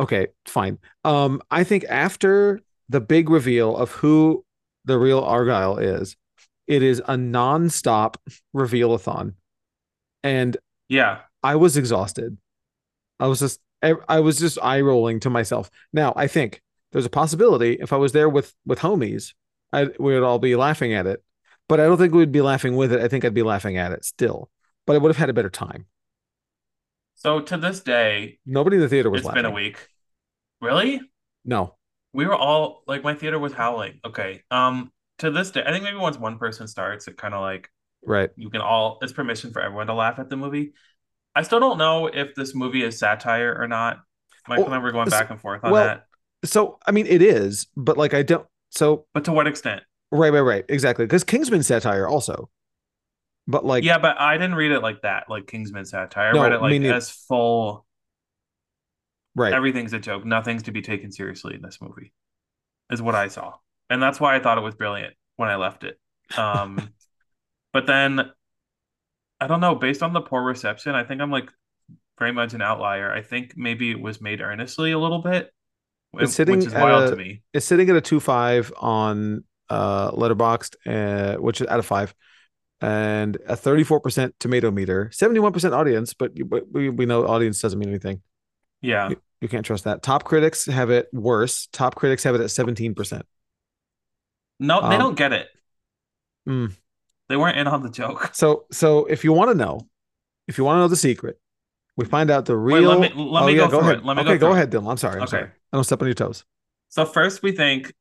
okay, fine. Um, I think after the big reveal of who the real Argylle is, it is a non-stop reveal-a-thon, and Yeah. I was exhausted. I was just I I was just eye rolling to myself. Now I think there's a possibility if I was there with with homies, I we would all be laughing at it, but I don't think we'd be laughing with it. I think I'd be laughing at it still, but I would have had a better time. So to this day, Nobody in the theater was it's laughing. been a week. Really? No, We were all like my theater was howling. Okay. Um to this day, I think maybe once one person starts, it kind of like right. you can all it's permission for everyone to laugh at the movie. I still don't know if this movie is satire or not. Michael and I were going back and forth on well- that. So I mean, it is, but like I don't. So But to what extent? Right, right, right, exactly. Because Kingsman satire also, but like yeah, but I didn't read it like that, like Kingsman satire. I No, read it like as full right. everything's a joke. Nothing's to be taken seriously in this movie, is what I saw. And that's why I thought it was brilliant when I left it. Um, <laughs> but then I don't know, based on the poor reception, I think I'm like very much an outlier. I think maybe it was made earnestly a little bit, It's sitting which is wild a- to me. it's sitting at a two five on uh Letterboxd uh which is out of five and a 34% tomato meter 71% audience but, but we, we know audience doesn't mean anything Yeah. you can't trust that top critics have it worse top critics have it at 17% No, they Um, don't get it. mm. They weren't in on the joke. so so if you want to know if you want to know the secret we find out the Wait, real let me- let oh me yeah go go ahead it. Let me okay go go ahead dylan i'm sorry i'm Okay. sorry i don't step on your toes So first we think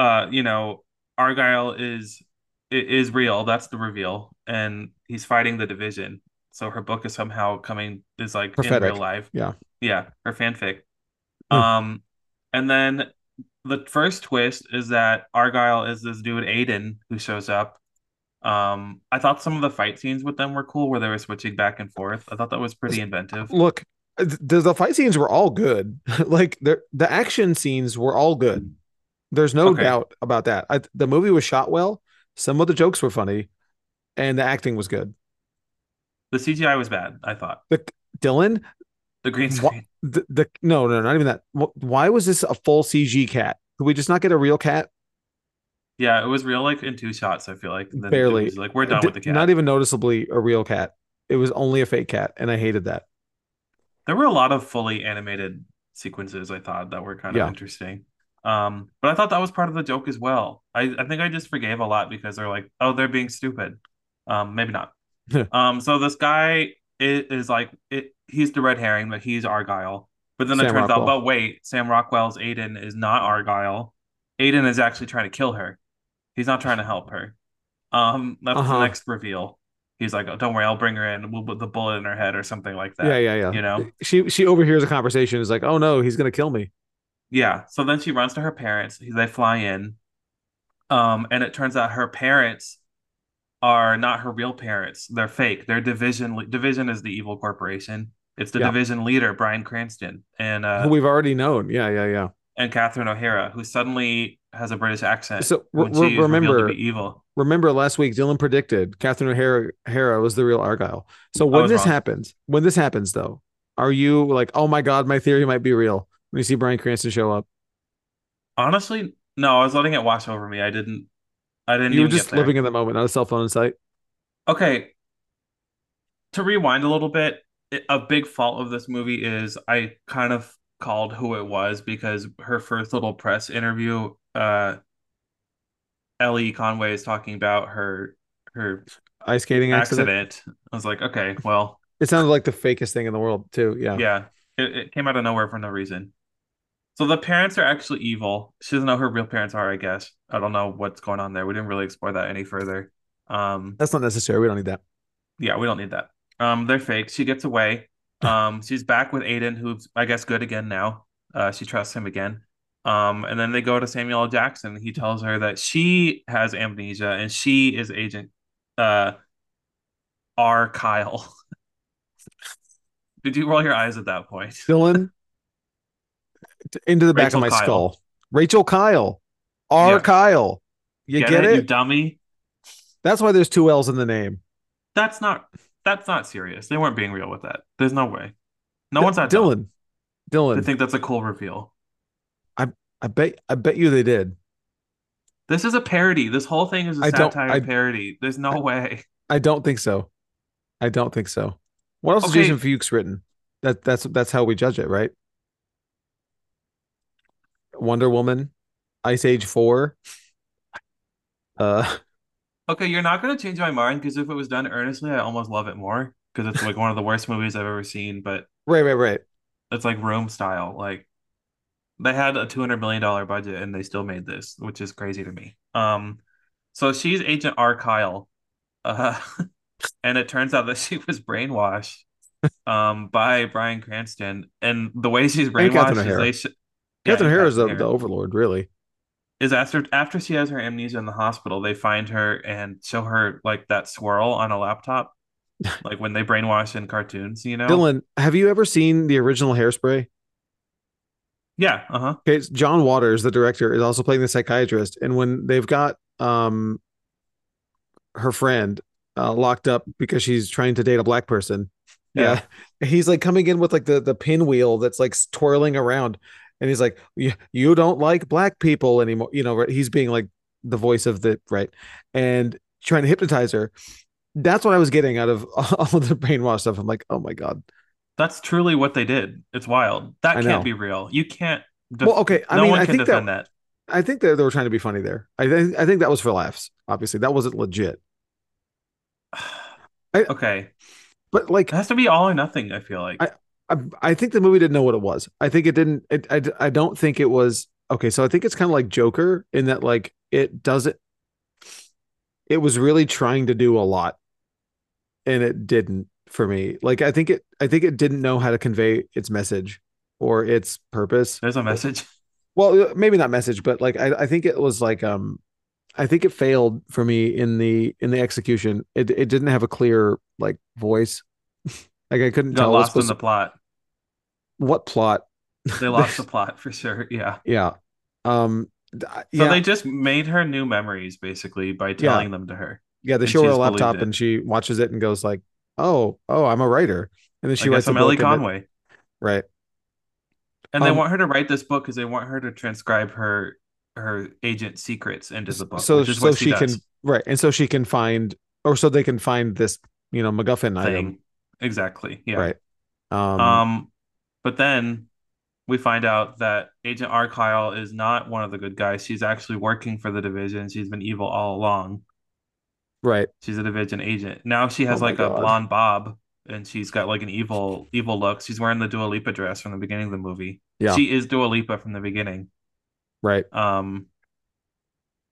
uh, you know, Argylle is is real. That's the reveal. And he's fighting the division. So her book is somehow coming is like in real life. Yeah. Yeah, her fanfic. Hmm. Um and then the first twist is that Argylle is this dude Aiden who shows up. Um, I thought some of the fight scenes with them were cool where they were switching back and forth. I thought that was pretty inventive. look the, the fight scenes were all good <laughs> like the the action scenes were all good there's no Okay. doubt about that I, the movie was shot well some of the jokes were funny and the acting was good The CGI was bad, I thought. The, Dylan The green screen. the, the no no not even that Wh- why was this a full cg cat could we just not get a real cat Yeah, it was real like in two shots, I feel like. Then Barely. like we're done D- with the cat. not even noticeably a real cat it was only a fake cat and i hated that There were a lot of fully animated sequences I thought that were kind of Yeah. interesting. Um, but I thought that was part of the joke as well. I, I think I just forgave a lot because they're like, oh, they're being stupid. Um, maybe not. <laughs> um, so this guy is, is like it, he's the red herring, but he's Argylle. But then it Sam turns out, but wait, Sam Rockwell's Aiden is not Argylle. Aiden is actually trying to kill her. He's not trying to help her. Um, that's Uh-huh. the next reveal. He's like, oh, don't worry, I'll bring her in. We'll put the bullet in her head or something like that. yeah yeah yeah you know? she she overhears a conversation is like oh no he's gonna kill me Yeah. So then she runs to her parents. They fly in. Um, and it turns out her parents are not her real parents. They're fake. They're division division is the evil corporation. It's the Yeah. division leader, Bryan Cranston, and uh who we've already known yeah yeah yeah and Catherine O'Hara, who suddenly has a British accent. So, re- when she re- is revealed remember- evil. remember last week Dylan predicted Catherine O'Hara Hara was the real Argyle. So when this wrong. happens, when this happens though, are you like, oh my god, my theory might be real when you see Bryan Cranston show up? Honestly, no, I was letting it wash over me. I didn't I didn't You were just living in the moment, not a cell phone in sight. Okay. To rewind a little bit, a big fault of this movie is I kind of called who it was because her first little press interview, uh, Ellie Conway is talking about her her Ice skating accident. accident. I was like, okay, well, It sounded like the fakest thing in the world too. Yeah. yeah, it, it came out of nowhere for no reason. So the parents are actually evil. She doesn't know who her real parents are, I guess. I don't know what's going on there. We didn't really explore that any further. Um, That's not necessary. We don't need that. Yeah, we don't need that. Um, they're fake. She gets away. <laughs> Um, she's back with Aiden, who's I guess good again now. Uh, she trusts him again. Um, and then they go to Samuel L. Jackson. He tells her that she has amnesia and she is Agent uh, R. Kyle. <laughs> Did you roll your eyes at that point? Dylan, into the back Rachel of my Kyle. skull. Rachel Kyle. R. Yeah. Kyle. You get, it? you dummy? That's why there's two L's in the name. That's not that's not serious. They weren't being real with that. There's no way. No D- one's that dumb Dylan. I think that's a cool reveal. I I bet I bet you they did. This is a parody. This whole thing is a I satire I- parody. There's no way. I don't think so. I don't think so. What else Okay. has Jason Fuchs written? That that's that's how we judge it, right? Wonder Woman, Ice Age 4. Uh Okay, you're not gonna change my mind because if it was done earnestly, I almost love it more because it's like one of the worst movies I've ever seen, but right, right, right. it's like Rome style. Like they had a two hundred million dollar budget and they still made this, which is crazy to me. Um, so she's Agent R. Kyle, uh, <laughs> and it turns out that she was brainwashed, um, by Bryan Cranston, and the way she's brainwashed is they sh- Captain Yeah, the, the overlord, really. is after after she has her amnesia in the hospital, they find her and show her like that swirl on a laptop, <laughs> like when they brainwash in cartoons, you know? Dylan, have you ever seen the original Hairspray? Yeah, uh huh. Okay, John Waters, the director, is also playing the psychiatrist, and when they've got um her friend uh, locked up because she's trying to date a black person, Yeah. uh, <laughs> he's like coming in with like the the pinwheel that's like twirling around, and he's like, "You don't like black people anymore," you know. Right? He's being like the voice of the right, and trying to hypnotize her. That's what I was getting out of <laughs> all of the brainwash stuff. I'm like, oh my god. That's truly what they did. It's wild. That can't be real. You can't. Def- Well, okay, I no mean, one I can think defend that. I think that they were trying to be funny there. I think I think that was for laughs. Obviously, that wasn't legit. <sighs> I- okay, But like, it has to be all or nothing. I feel like. I- I, I think the movie didn't know what it was. I think it didn't. It, I I don't think it was okay. So I think it's kind of like Joker in that like it doesn't. It was really trying to do a lot, and it didn't for me. Like I think it. I think it didn't know how to convey its message or its purpose. There's a message. well maybe not message but like I, I think it was like um i think it failed for me in the in the execution it it didn't have a clear like voice <laughs> like i couldn't tell lost in the plot. What plot They lost the <laughs> plot for sure. Yeah. yeah um th- So yeah they just made her new memories basically by telling them to her. yeah they show her a laptop and she watches it and goes like oh oh i'm a writer and then she Like writes a Ellie it- Conway. right And they Um, want her to write this book because they want her to transcribe her her agent secrets into the book. so so what she, can right and so she can find or so they can find this you know macguffin item thing. Exactly. Yeah. right um, Um, but then we find out that Agent. Kyle is not one of the good guys. She's actually working for the division. She's been evil all along. right She's a division agent. Now she has Oh like a blonde bob and she's got like an evil evil look. She's wearing the Dua Lipa dress from the beginning of the movie. Yeah. She is Dua Lipa from the beginning. right Um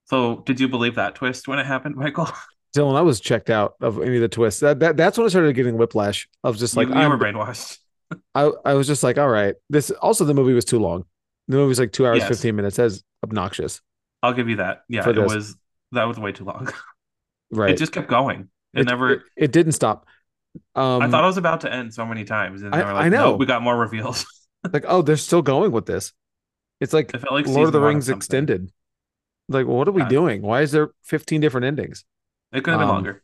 so did you believe that twist when it happened, Michael? <laughs> Dylan, I was checked out of any of the twists. That, that that's when I started getting whiplash. I was just like, you, you I'm- were brainwashed. I, I was just like, all right. This also the movie was too long. The movie was like two hours Yes. fifteen minutes. That's obnoxious. I'll give you that. Yeah, it this. was that was way too long. <laughs> Right. It just kept going. It, never It, it didn't stop. Um, I thought it was about to end so many times, and I- they were I know. "No, we got more reveals." <laughs> like, oh, they're still going with this. It's like It like Lord of the Rings extended. Like, what are we Yeah. doing? Why is there fifteen different endings? It could have been Um, longer.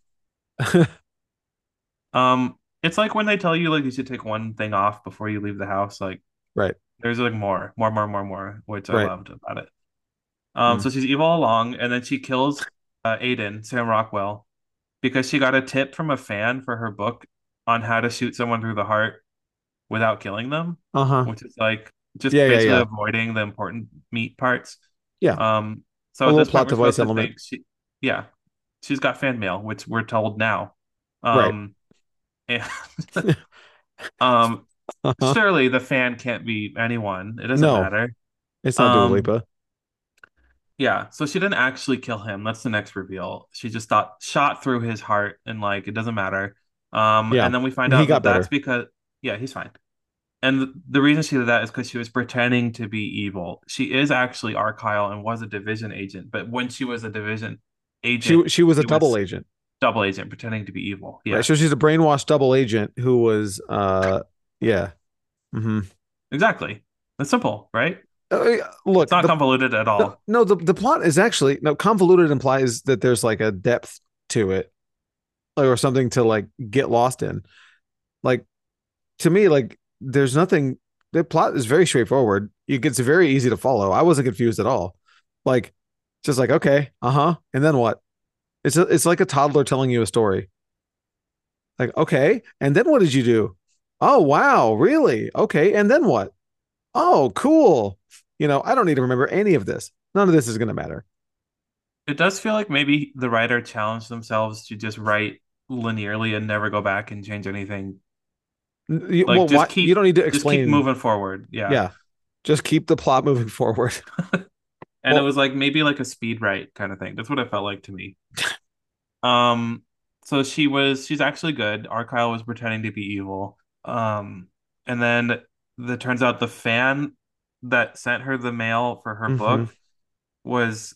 Um, it's like when they tell you like you should take one thing off before you leave the house. Like, Right. There's like more, more, more, more, more, which I loved about it. Um, Mm. so she's evil all along, and then she kills uh, Aiden, Sam Rockwell, because she got a tip from a fan for her book on how to shoot someone through the heart without killing them. Uh huh. which is like just Yeah, yeah, basically yeah. avoiding the important meat parts. Yeah. Um. So A little this plot device element. She, yeah, she's got fan mail, which we're told now. Um. And <laughs> um. Uh-huh. Surely the fan can't be anyone. It doesn't No. matter. It's not Dua Um, Lipa. Yeah. So she didn't actually kill him. That's the next reveal. She just thought shot through his heart, and like it doesn't matter. Um. Yeah. And then we find out that that's because yeah, he's fine. And the, reason she did that is because she was pretending to be evil. She is actually. Kyle and was a division agent, but when she was a division She agent, she was a she double was- agent. Double agent pretending to be evil. Yeah, Right. So she's a brainwashed double agent who was, uh, yeah. Mm-hmm. exactly. That's simple, right? Uh, look, It's not the- convoluted at all. no, no, the the plot is actually no convoluted. Implies that there's like a depth to it, or something to like get lost in. Like to me, like there's nothing. The plot is very straightforward. It gets very easy to follow. I wasn't confused at all. Like just like okay, uh huh, and then what? It's a, it's like a toddler telling you a story. Like okay, and then what did you do? Oh wow, really? Okay, and then what? Oh cool. You know, I don't need to remember any of this. None of this is going to matter. It does feel like maybe the writer challenged themselves to just write linearly and never go back and change anything. You, Like, well, just why, keep- you don't need to Just explain. keep moving forward. Yeah. Yeah, just keep the plot moving <laughs> forward. <laughs> And Well- it was like maybe like a speed write kind of thing. That's what it felt like to me. <laughs> um, so she was she's actually good. Arkyle was pretending to be evil. Um, and then it turns out the fan that sent her the mail for her Mhm. book was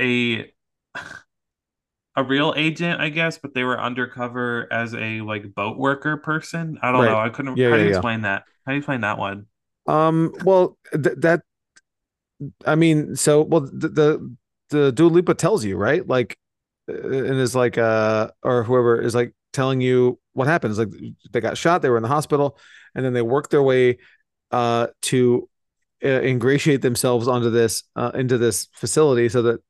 a a real agent, I guess, but they were undercover as a like boat worker person. I don't Right. know. I couldn't. Yeah, how do you yeah. explain that? How do you explain that one? Um, well, th- that, I mean, so well, the the, the Dua Lipa tells you right, like, uh, and is like, uh, or whoever is like telling you what happens. Like, they got shot, they were in the hospital, and then they worked their way, uh, to uh, ingratiate themselves onto this, uh, into this facility so that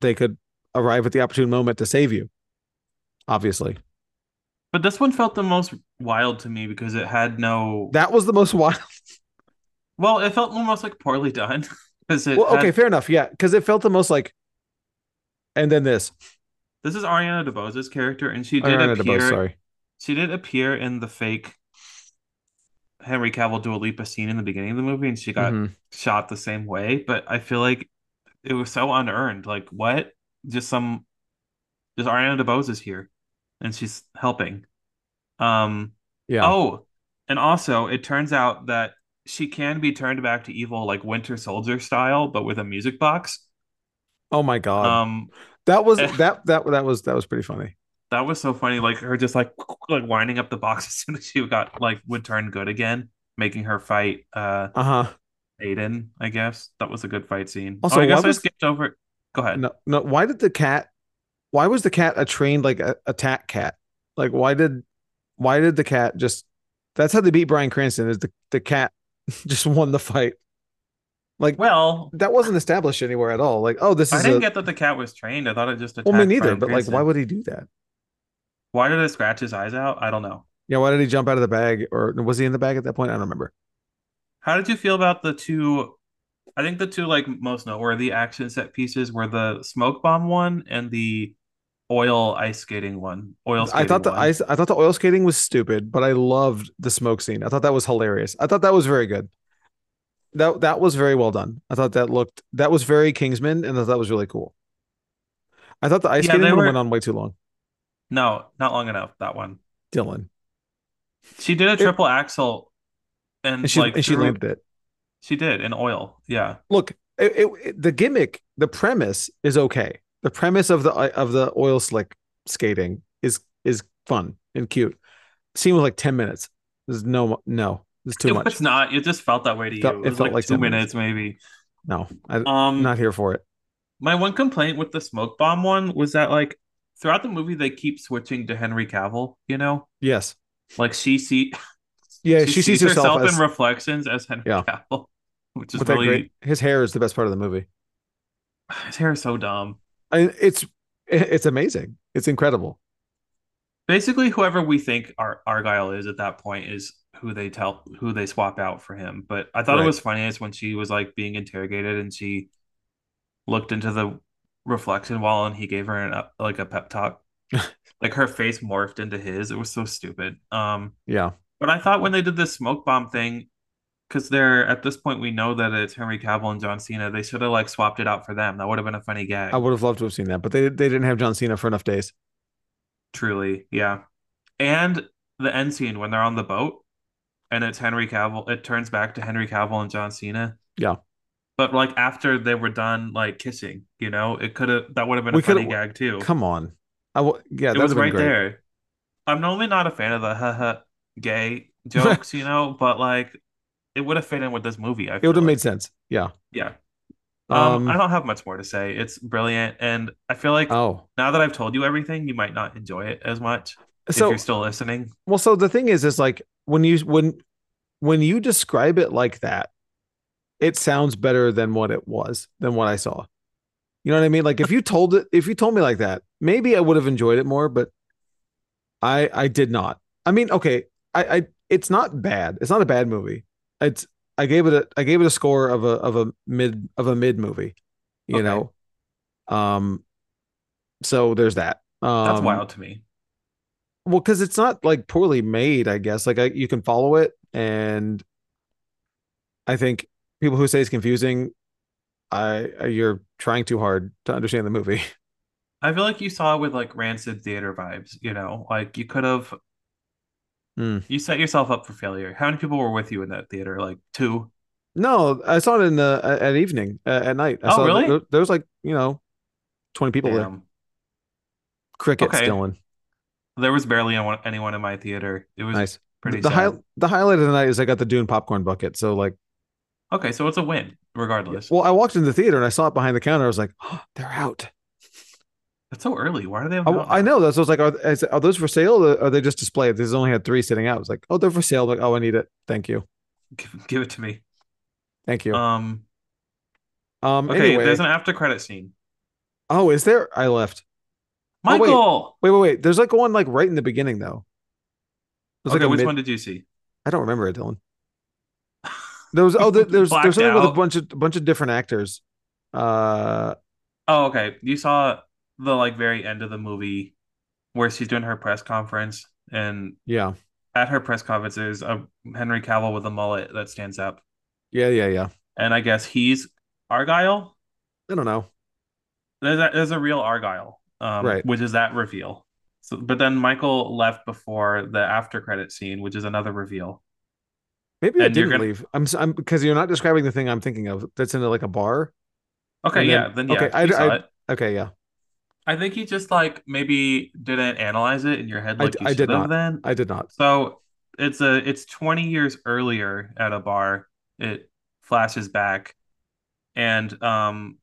they could arrive at the opportune moment to save you. Obviously, But this one felt the most wild to me because it had no. that was the most <laughs> wild. Well, it felt almost like poorly done <laughs> because. Well, okay, had- fair enough. Yeah, because it felt the most like, and then this. This is Ariana DeBose's character, and she did Ariana appear. DeBose, sorry. She did appear in the fake Henry Cavill Dua Lipa scene in the beginning of the movie, and she got Mhm. shot the same way. But I feel like it was so unearned. Like what? Just some. Just Ariana DeBose is here, and she's helping. Um. Yeah. Oh, and also it turns out that she can be turned back to evil like Winter Soldier style, but with a music box. Oh my god. Um, that was eh. that that that was that was pretty funny. that was so funny. Like her just like <laughs> like winding up the box <laughs> as soon as she got like would turn good again, making her fight uh Uh-huh. Aiden. I guess that was a good fight scene. Also, oh, I guess why I skipped over. Go ahead. No no why did the cat why was the cat a trained like a attack cat? Like why did why did the cat just that's how they beat Bryan Cranston is the the cat <laughs> just won the fight. Like Well, that wasn't established anywhere at all. Like oh this I is I didn't a get that the cat was trained. I thought it just attacked. well me neither, Bryan but like why would he do that? why did it scratch his eyes out? I don't know. Yeah, why did he jump out of the bag or was he in the bag at that point? I don't remember. How did you feel about the two? I think the two like most noteworthy action set pieces were the smoke bomb one and the oil ice skating one. Oil I skating thought the one. ice I thought the oil skating was stupid, but I loved the smoke scene. I thought that was hilarious. I thought that was very good. That that was very well done. I thought that looked that was very Kingsman, and I thought that was really cool. I thought the ice Yeah, skating one were- went on way too long. No, not long enough. That one. Dylan, She did a triple axel, and, and she like and she threw- landed it. She did in oil. Yeah, Look, it, it, it- the gimmick, the premise is okay. The premise of the of the oil slick skating is is fun and cute. Scene was like ten minutes. There's no no. There's too it much. was not. It just felt that way to you. It it was felt like, like two minutes. minutes, maybe. No, I, I'm Um, not here for it. my one complaint with the smoke bomb one was that like throughout the movie they keep switching to Henry Cavill. You know, Yes. like she see <laughs> Yeah, she, sees herself, as in reflections as Henry Yeah. Cavill, <laughs> which is really great. His hair is the best part of the movie. <sighs> his hair is so dumb. I, it's it's amazing. It's incredible. Basically, whoever we think Ar- Argylle is at that point is who they tell who they swap out for him. But I thought Right. it was funniest when she was like being interrogated and she looked into the reflection wall and he gave her an, like a pep talk. <laughs> like her face morphed into his. It was so stupid. Um, Yeah. but I thought when they did this smoke bomb thing, because they're at this point we know that it's Henry Cavill and John Cena, they should have like swapped it out for them. That would have been a funny gag. I would have loved to have seen that, but they they didn't have John Cena for enough days. Truly, yeah. And the end scene when they're on the boat and it's Henry Cavill, it turns back to Henry Cavill and John Cena. Yeah. But like after they were done like kissing, you know, it could have that would have been We a funny gag too. Come on. I w- yeah, it that was would have been right great. there. I'm normally not a fan of the haha gay jokes, <laughs> you know, but like it would have fit in with this movie. I It would have like. made sense. Yeah. Yeah. Um, I Um. don't have much more to say. It's brilliant, and I feel like Oh. now that I've told you everything, you might not enjoy it as much if you're still listening. well, so the thing is, is like when you when when you describe it like that, it sounds better than what it was than what I saw. You know what I mean? Like if you told it, if you told me like that, maybe I would have enjoyed it more, but I I did not. I mean, okay, I I it's not bad. It's not a bad movie. It's I gave it a I gave it a score of a of a mid of a mid movie, you Okay. know. Um so there's that. Um That's wild to me. Well, because it's not like poorly made, I guess. Like I, you can follow it, and I think people who say it's confusing, I I- you're trying too hard to understand the movie. <laughs> I feel like you saw it with like rancid theater vibes, you know, like you could have Hmm. you set yourself up for failure. How many people were with you in that theater? Like two? No, I saw it in the at evening uh, at night. I Oh, saw really? There, there was like you know, twenty people there. Damn. Crickets Okay. Dylan. There was barely anyone, anyone in my theater. It was Nice. pretty the high, the highlight of the night is I got the Dune popcorn bucket. So like, Okay, so it's a win, regardless. well, I walked in the theater and I saw it behind the counter. I was like, oh, <gasps> they're out. That's so early. Why are they have I, out I now? know. That's what I was like. Are, are those for sale? Or are they just displayed? There's only had three sitting out. I was like, oh, they're for sale. Like, oh, I need it. Thank you. Give, give it to me. Thank you. Um. Um. Okay, anyway. there's an after credit scene. Oh, is there? I left. Oh, wait. Michael. Wait, wait, wait. There's like one like right in the beginning though. There's okay, like which mid- one did you see? I don't remember it, Dylan. <laughs> There was oh, there, there's there's something with a bunch of a bunch of different actors. Uh, Oh, okay. You saw the like very end of the movie where she's doing her press conference, and yeah, at her press conference there's a Henry Cavill with a mullet that stands up, yeah, yeah, yeah. and I guess he's Argylle. I don't know. There's a, there's a real Argylle, um, Right. which is that reveal. So, but then Michael left before the after credit scene, which is another reveal. Maybe I And you're didn't gonna- leave. I'm, I'm because you're not describing the thing I'm thinking of. That's in like a bar. Okay, then- yeah, then yeah, okay, I- I- Okay, yeah, I think he just like maybe didn't analyze it in your head like d- you I did not. then. I did not. So it's a it's 20 years earlier at a bar. It flashes back, and um,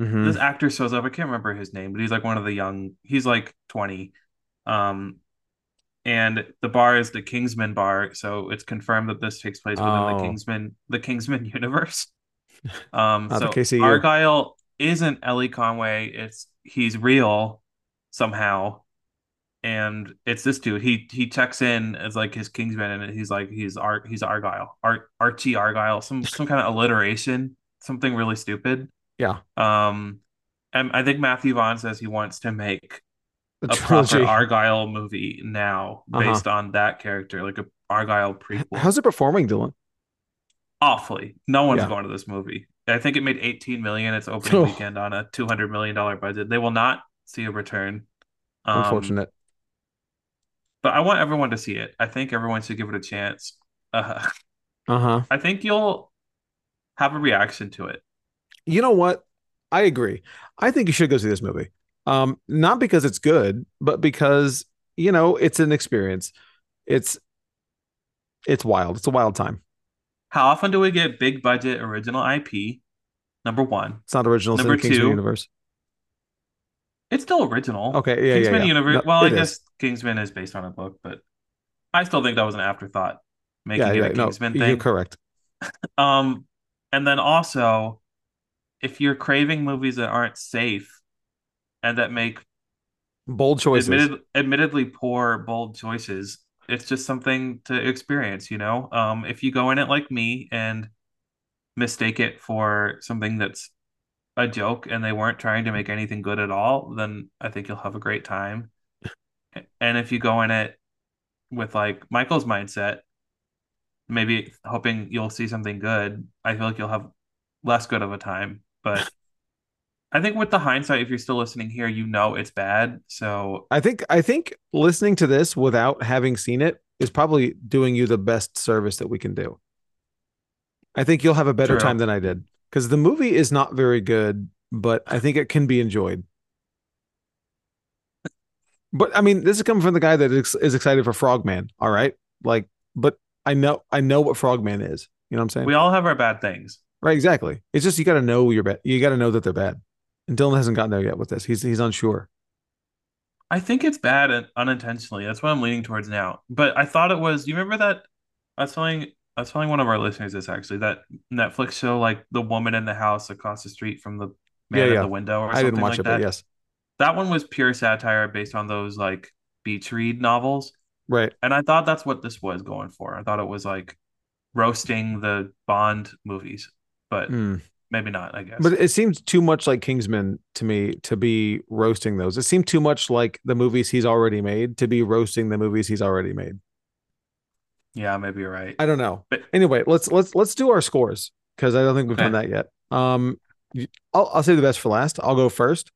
Mhm. this actor shows up. I can't remember his name, but he's like one of the young. He's like 20, um, and the bar is the Kingsman bar. So it's confirmed that this takes place within Oh. the Kingsman the Kingsman <laughs> universe. <laughs> Um, so. Argylle isn't Ellie Conway. It's he's real somehow and it's this dude. He he checks in as like his Kingsman, and he's like he's Art he's Argylle, Art Archie Argylle, some some kind of alliteration, something really stupid. Yeah, Um, and I think Matthew Vaughn says he wants to make a proper. Argylle movie now Uh-huh. based on that character, like a Argylle prequel. How's it performing, Dylan? Awfully, no one's Yeah. going to this movie. I think it made 18 million its opening Oh. weekend on a 200 million dollar budget. They will not see a return. Um, Unfortunate. but I want everyone to see it. I think everyone should give it a chance. Uh, Uh huh. I think you'll have a reaction to it. You know what? I agree. I think you should go see this movie. Um, not because it's good, but because you know it's an experience. It's it's wild. It's a wild time. How often do we get big budget original IP? Number one, It's not original. It's Number the Kingsman two. universe. it's still original. Okay, yeah, yeah, Kingsman yeah. Universe. No, well, I is. guess Kingsman is based on a book, but I still think that was an afterthought making Yeah, it yeah. a No, Kingsman you're thing. correct. <laughs> Um, and then also, if you're craving movies that aren't safe and that make Bold choices. admitted, admittedly poor, bold choices. It's just something to experience, you know? Um, if you go in it like me and mistake it for something that's a joke and they weren't trying to make anything good at all, then I think you'll have a great time. And if you go in it with like Michael's mindset, maybe hoping you'll see something good, I feel like you'll have less good of a time. But I think with the hindsight, if you're still listening here, you know it's bad. So I think I think listening to this without having seen it is probably doing you the best service that we can do. I think you'll have a better True. time than I did because the movie is not very good, but I think it can be enjoyed. But I mean, this is coming from the guy that is, excited for Frogman. All right, like, but I know I know what Frogman is. You know what I'm saying? We all have our bad things. right, exactly. It's just you got to know you're bad. You got to know that they're bad. And Dylan hasn't gotten there yet with this. He's he's unsure. I think it's bad unintentionally. That's what I'm leaning towards now. But I thought it was. You remember that? I was telling I was telling one of our listeners this actually that Netflix show like the woman in the house across the street from the man Yeah, at yeah. the window or I something didn't watch like it, that. but yes, That one was pure satire based on those like beach read novels. right. And I thought that's what this was going for. I thought it was like roasting the Bond movies, but Mm. Maybe not, I guess. But it seems too much like Kingsman to me to be roasting those. It seemed too much like the movies he's already made to be roasting the movies he's already made. yeah, maybe you're right. I don't know. But- anyway, let's let's let's do our scores because I don't think we've Okay. done that yet. Um, I'll I'll say the best for last. I'll go first.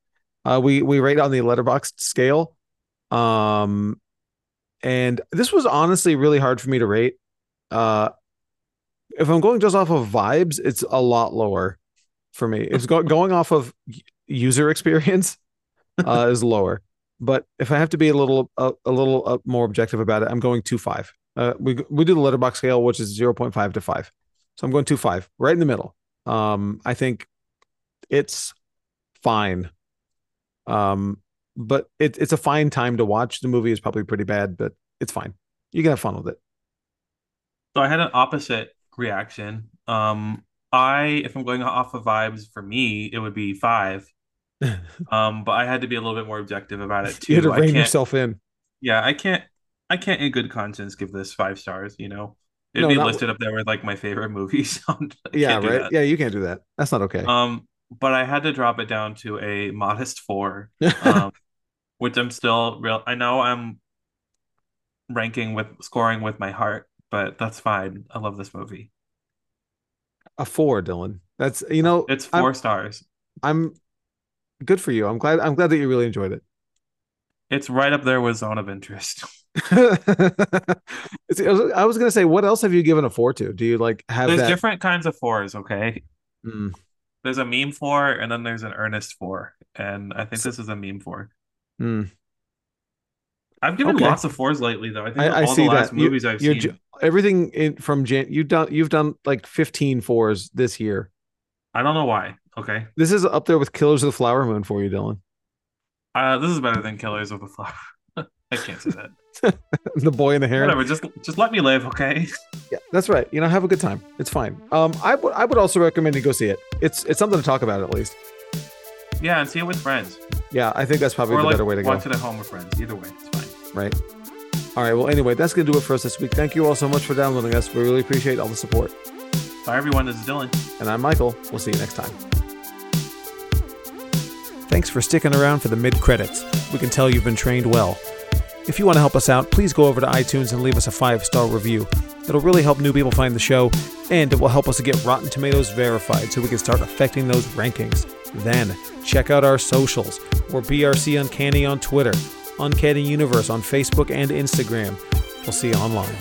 Uh, we we rate on the Letterboxd scale. Um, and this was honestly really hard for me to rate. Uh, if I'm going just off of vibes, it's a lot lower for me. <laughs> It's go- going off of user experience <laughs> uh, is lower. But if I have to be a little a, a little uh, more objective about it, I'm going two five. Uh, we we do the Letterboxd scale, which is zero point five to five. So I'm going two five, right in the middle. Um, I think it's fine. Um, but it, it's a fine time to watch. The movie is probably pretty bad, but it's fine. You can have fun with it. So I had an opposite reaction. Um, I, if I'm going off of vibes, for me, it would be five. <laughs> Um, but I had to be a little bit more objective about it too. <laughs> you had to rein yourself in. yeah, I can't, I can't in good conscience give this five stars. You know, it'd No, be listed up there with like my favorite <laughs> movies. Yeah, right. Yeah, you can't do that. That's not okay. Um, but I had to drop it down to a modest four. Um, which I'm still real. I know I'm ranking with scoring with my heart, but that's fine. I love this movie. A four, Dylan. That's you know, It's I'm- 4 stars. I'm good for you. I'm glad. I'm glad that you really enjoyed it. It's right up there with Zone of Interest. <laughs> <laughs> I was, gonna say, what else have you given a four to? Do you like have There's that? different kinds of fours, okay? Mm, There's a meme four and then there's an earnest four. And I think this is a meme four. mm. I've given Okay. lots of fours lately, though. I think I, I all see the last that. You- movies I've you're seen. ju- everything in from Jan. You've done. You've done like 15 fours this year. I don't know why. Okay. This is up there with Killers of the Flower Moon for you, Dylan. Uh, this is better than Killers of the Flower. <laughs> I can't say that. <laughs> the boy in the hair. Whatever. Just just let me live, okay? <laughs> Yeah, that's right. You know, have a good time. It's fine. Um, I would I would also recommend you go see it. It's it's something to talk about at least. Yeah, and see it with friends. Yeah, I think that's probably or the like better way to go. watch it at home with friends. Either way, it's fine. Right. All right. Well, anyway, that's gonna do it for us this week. Thank you all so much for downloading us. We really appreciate all the support. Bye, everyone. This is Dylan. And I'm Michael. We'll see you next time. Thanks for sticking around for the mid credits. We can tell you've been trained well. If you want to help us out, please go over to iTunes and leave us a five star review. It'll really help new people find the show, and it will help us to get Rotten Tomatoes verified so we can start affecting those rankings. Then, check out our socials. We're BRC Uncanny on Twitter, Uncanny Universe on Facebook and Instagram. We'll see you online.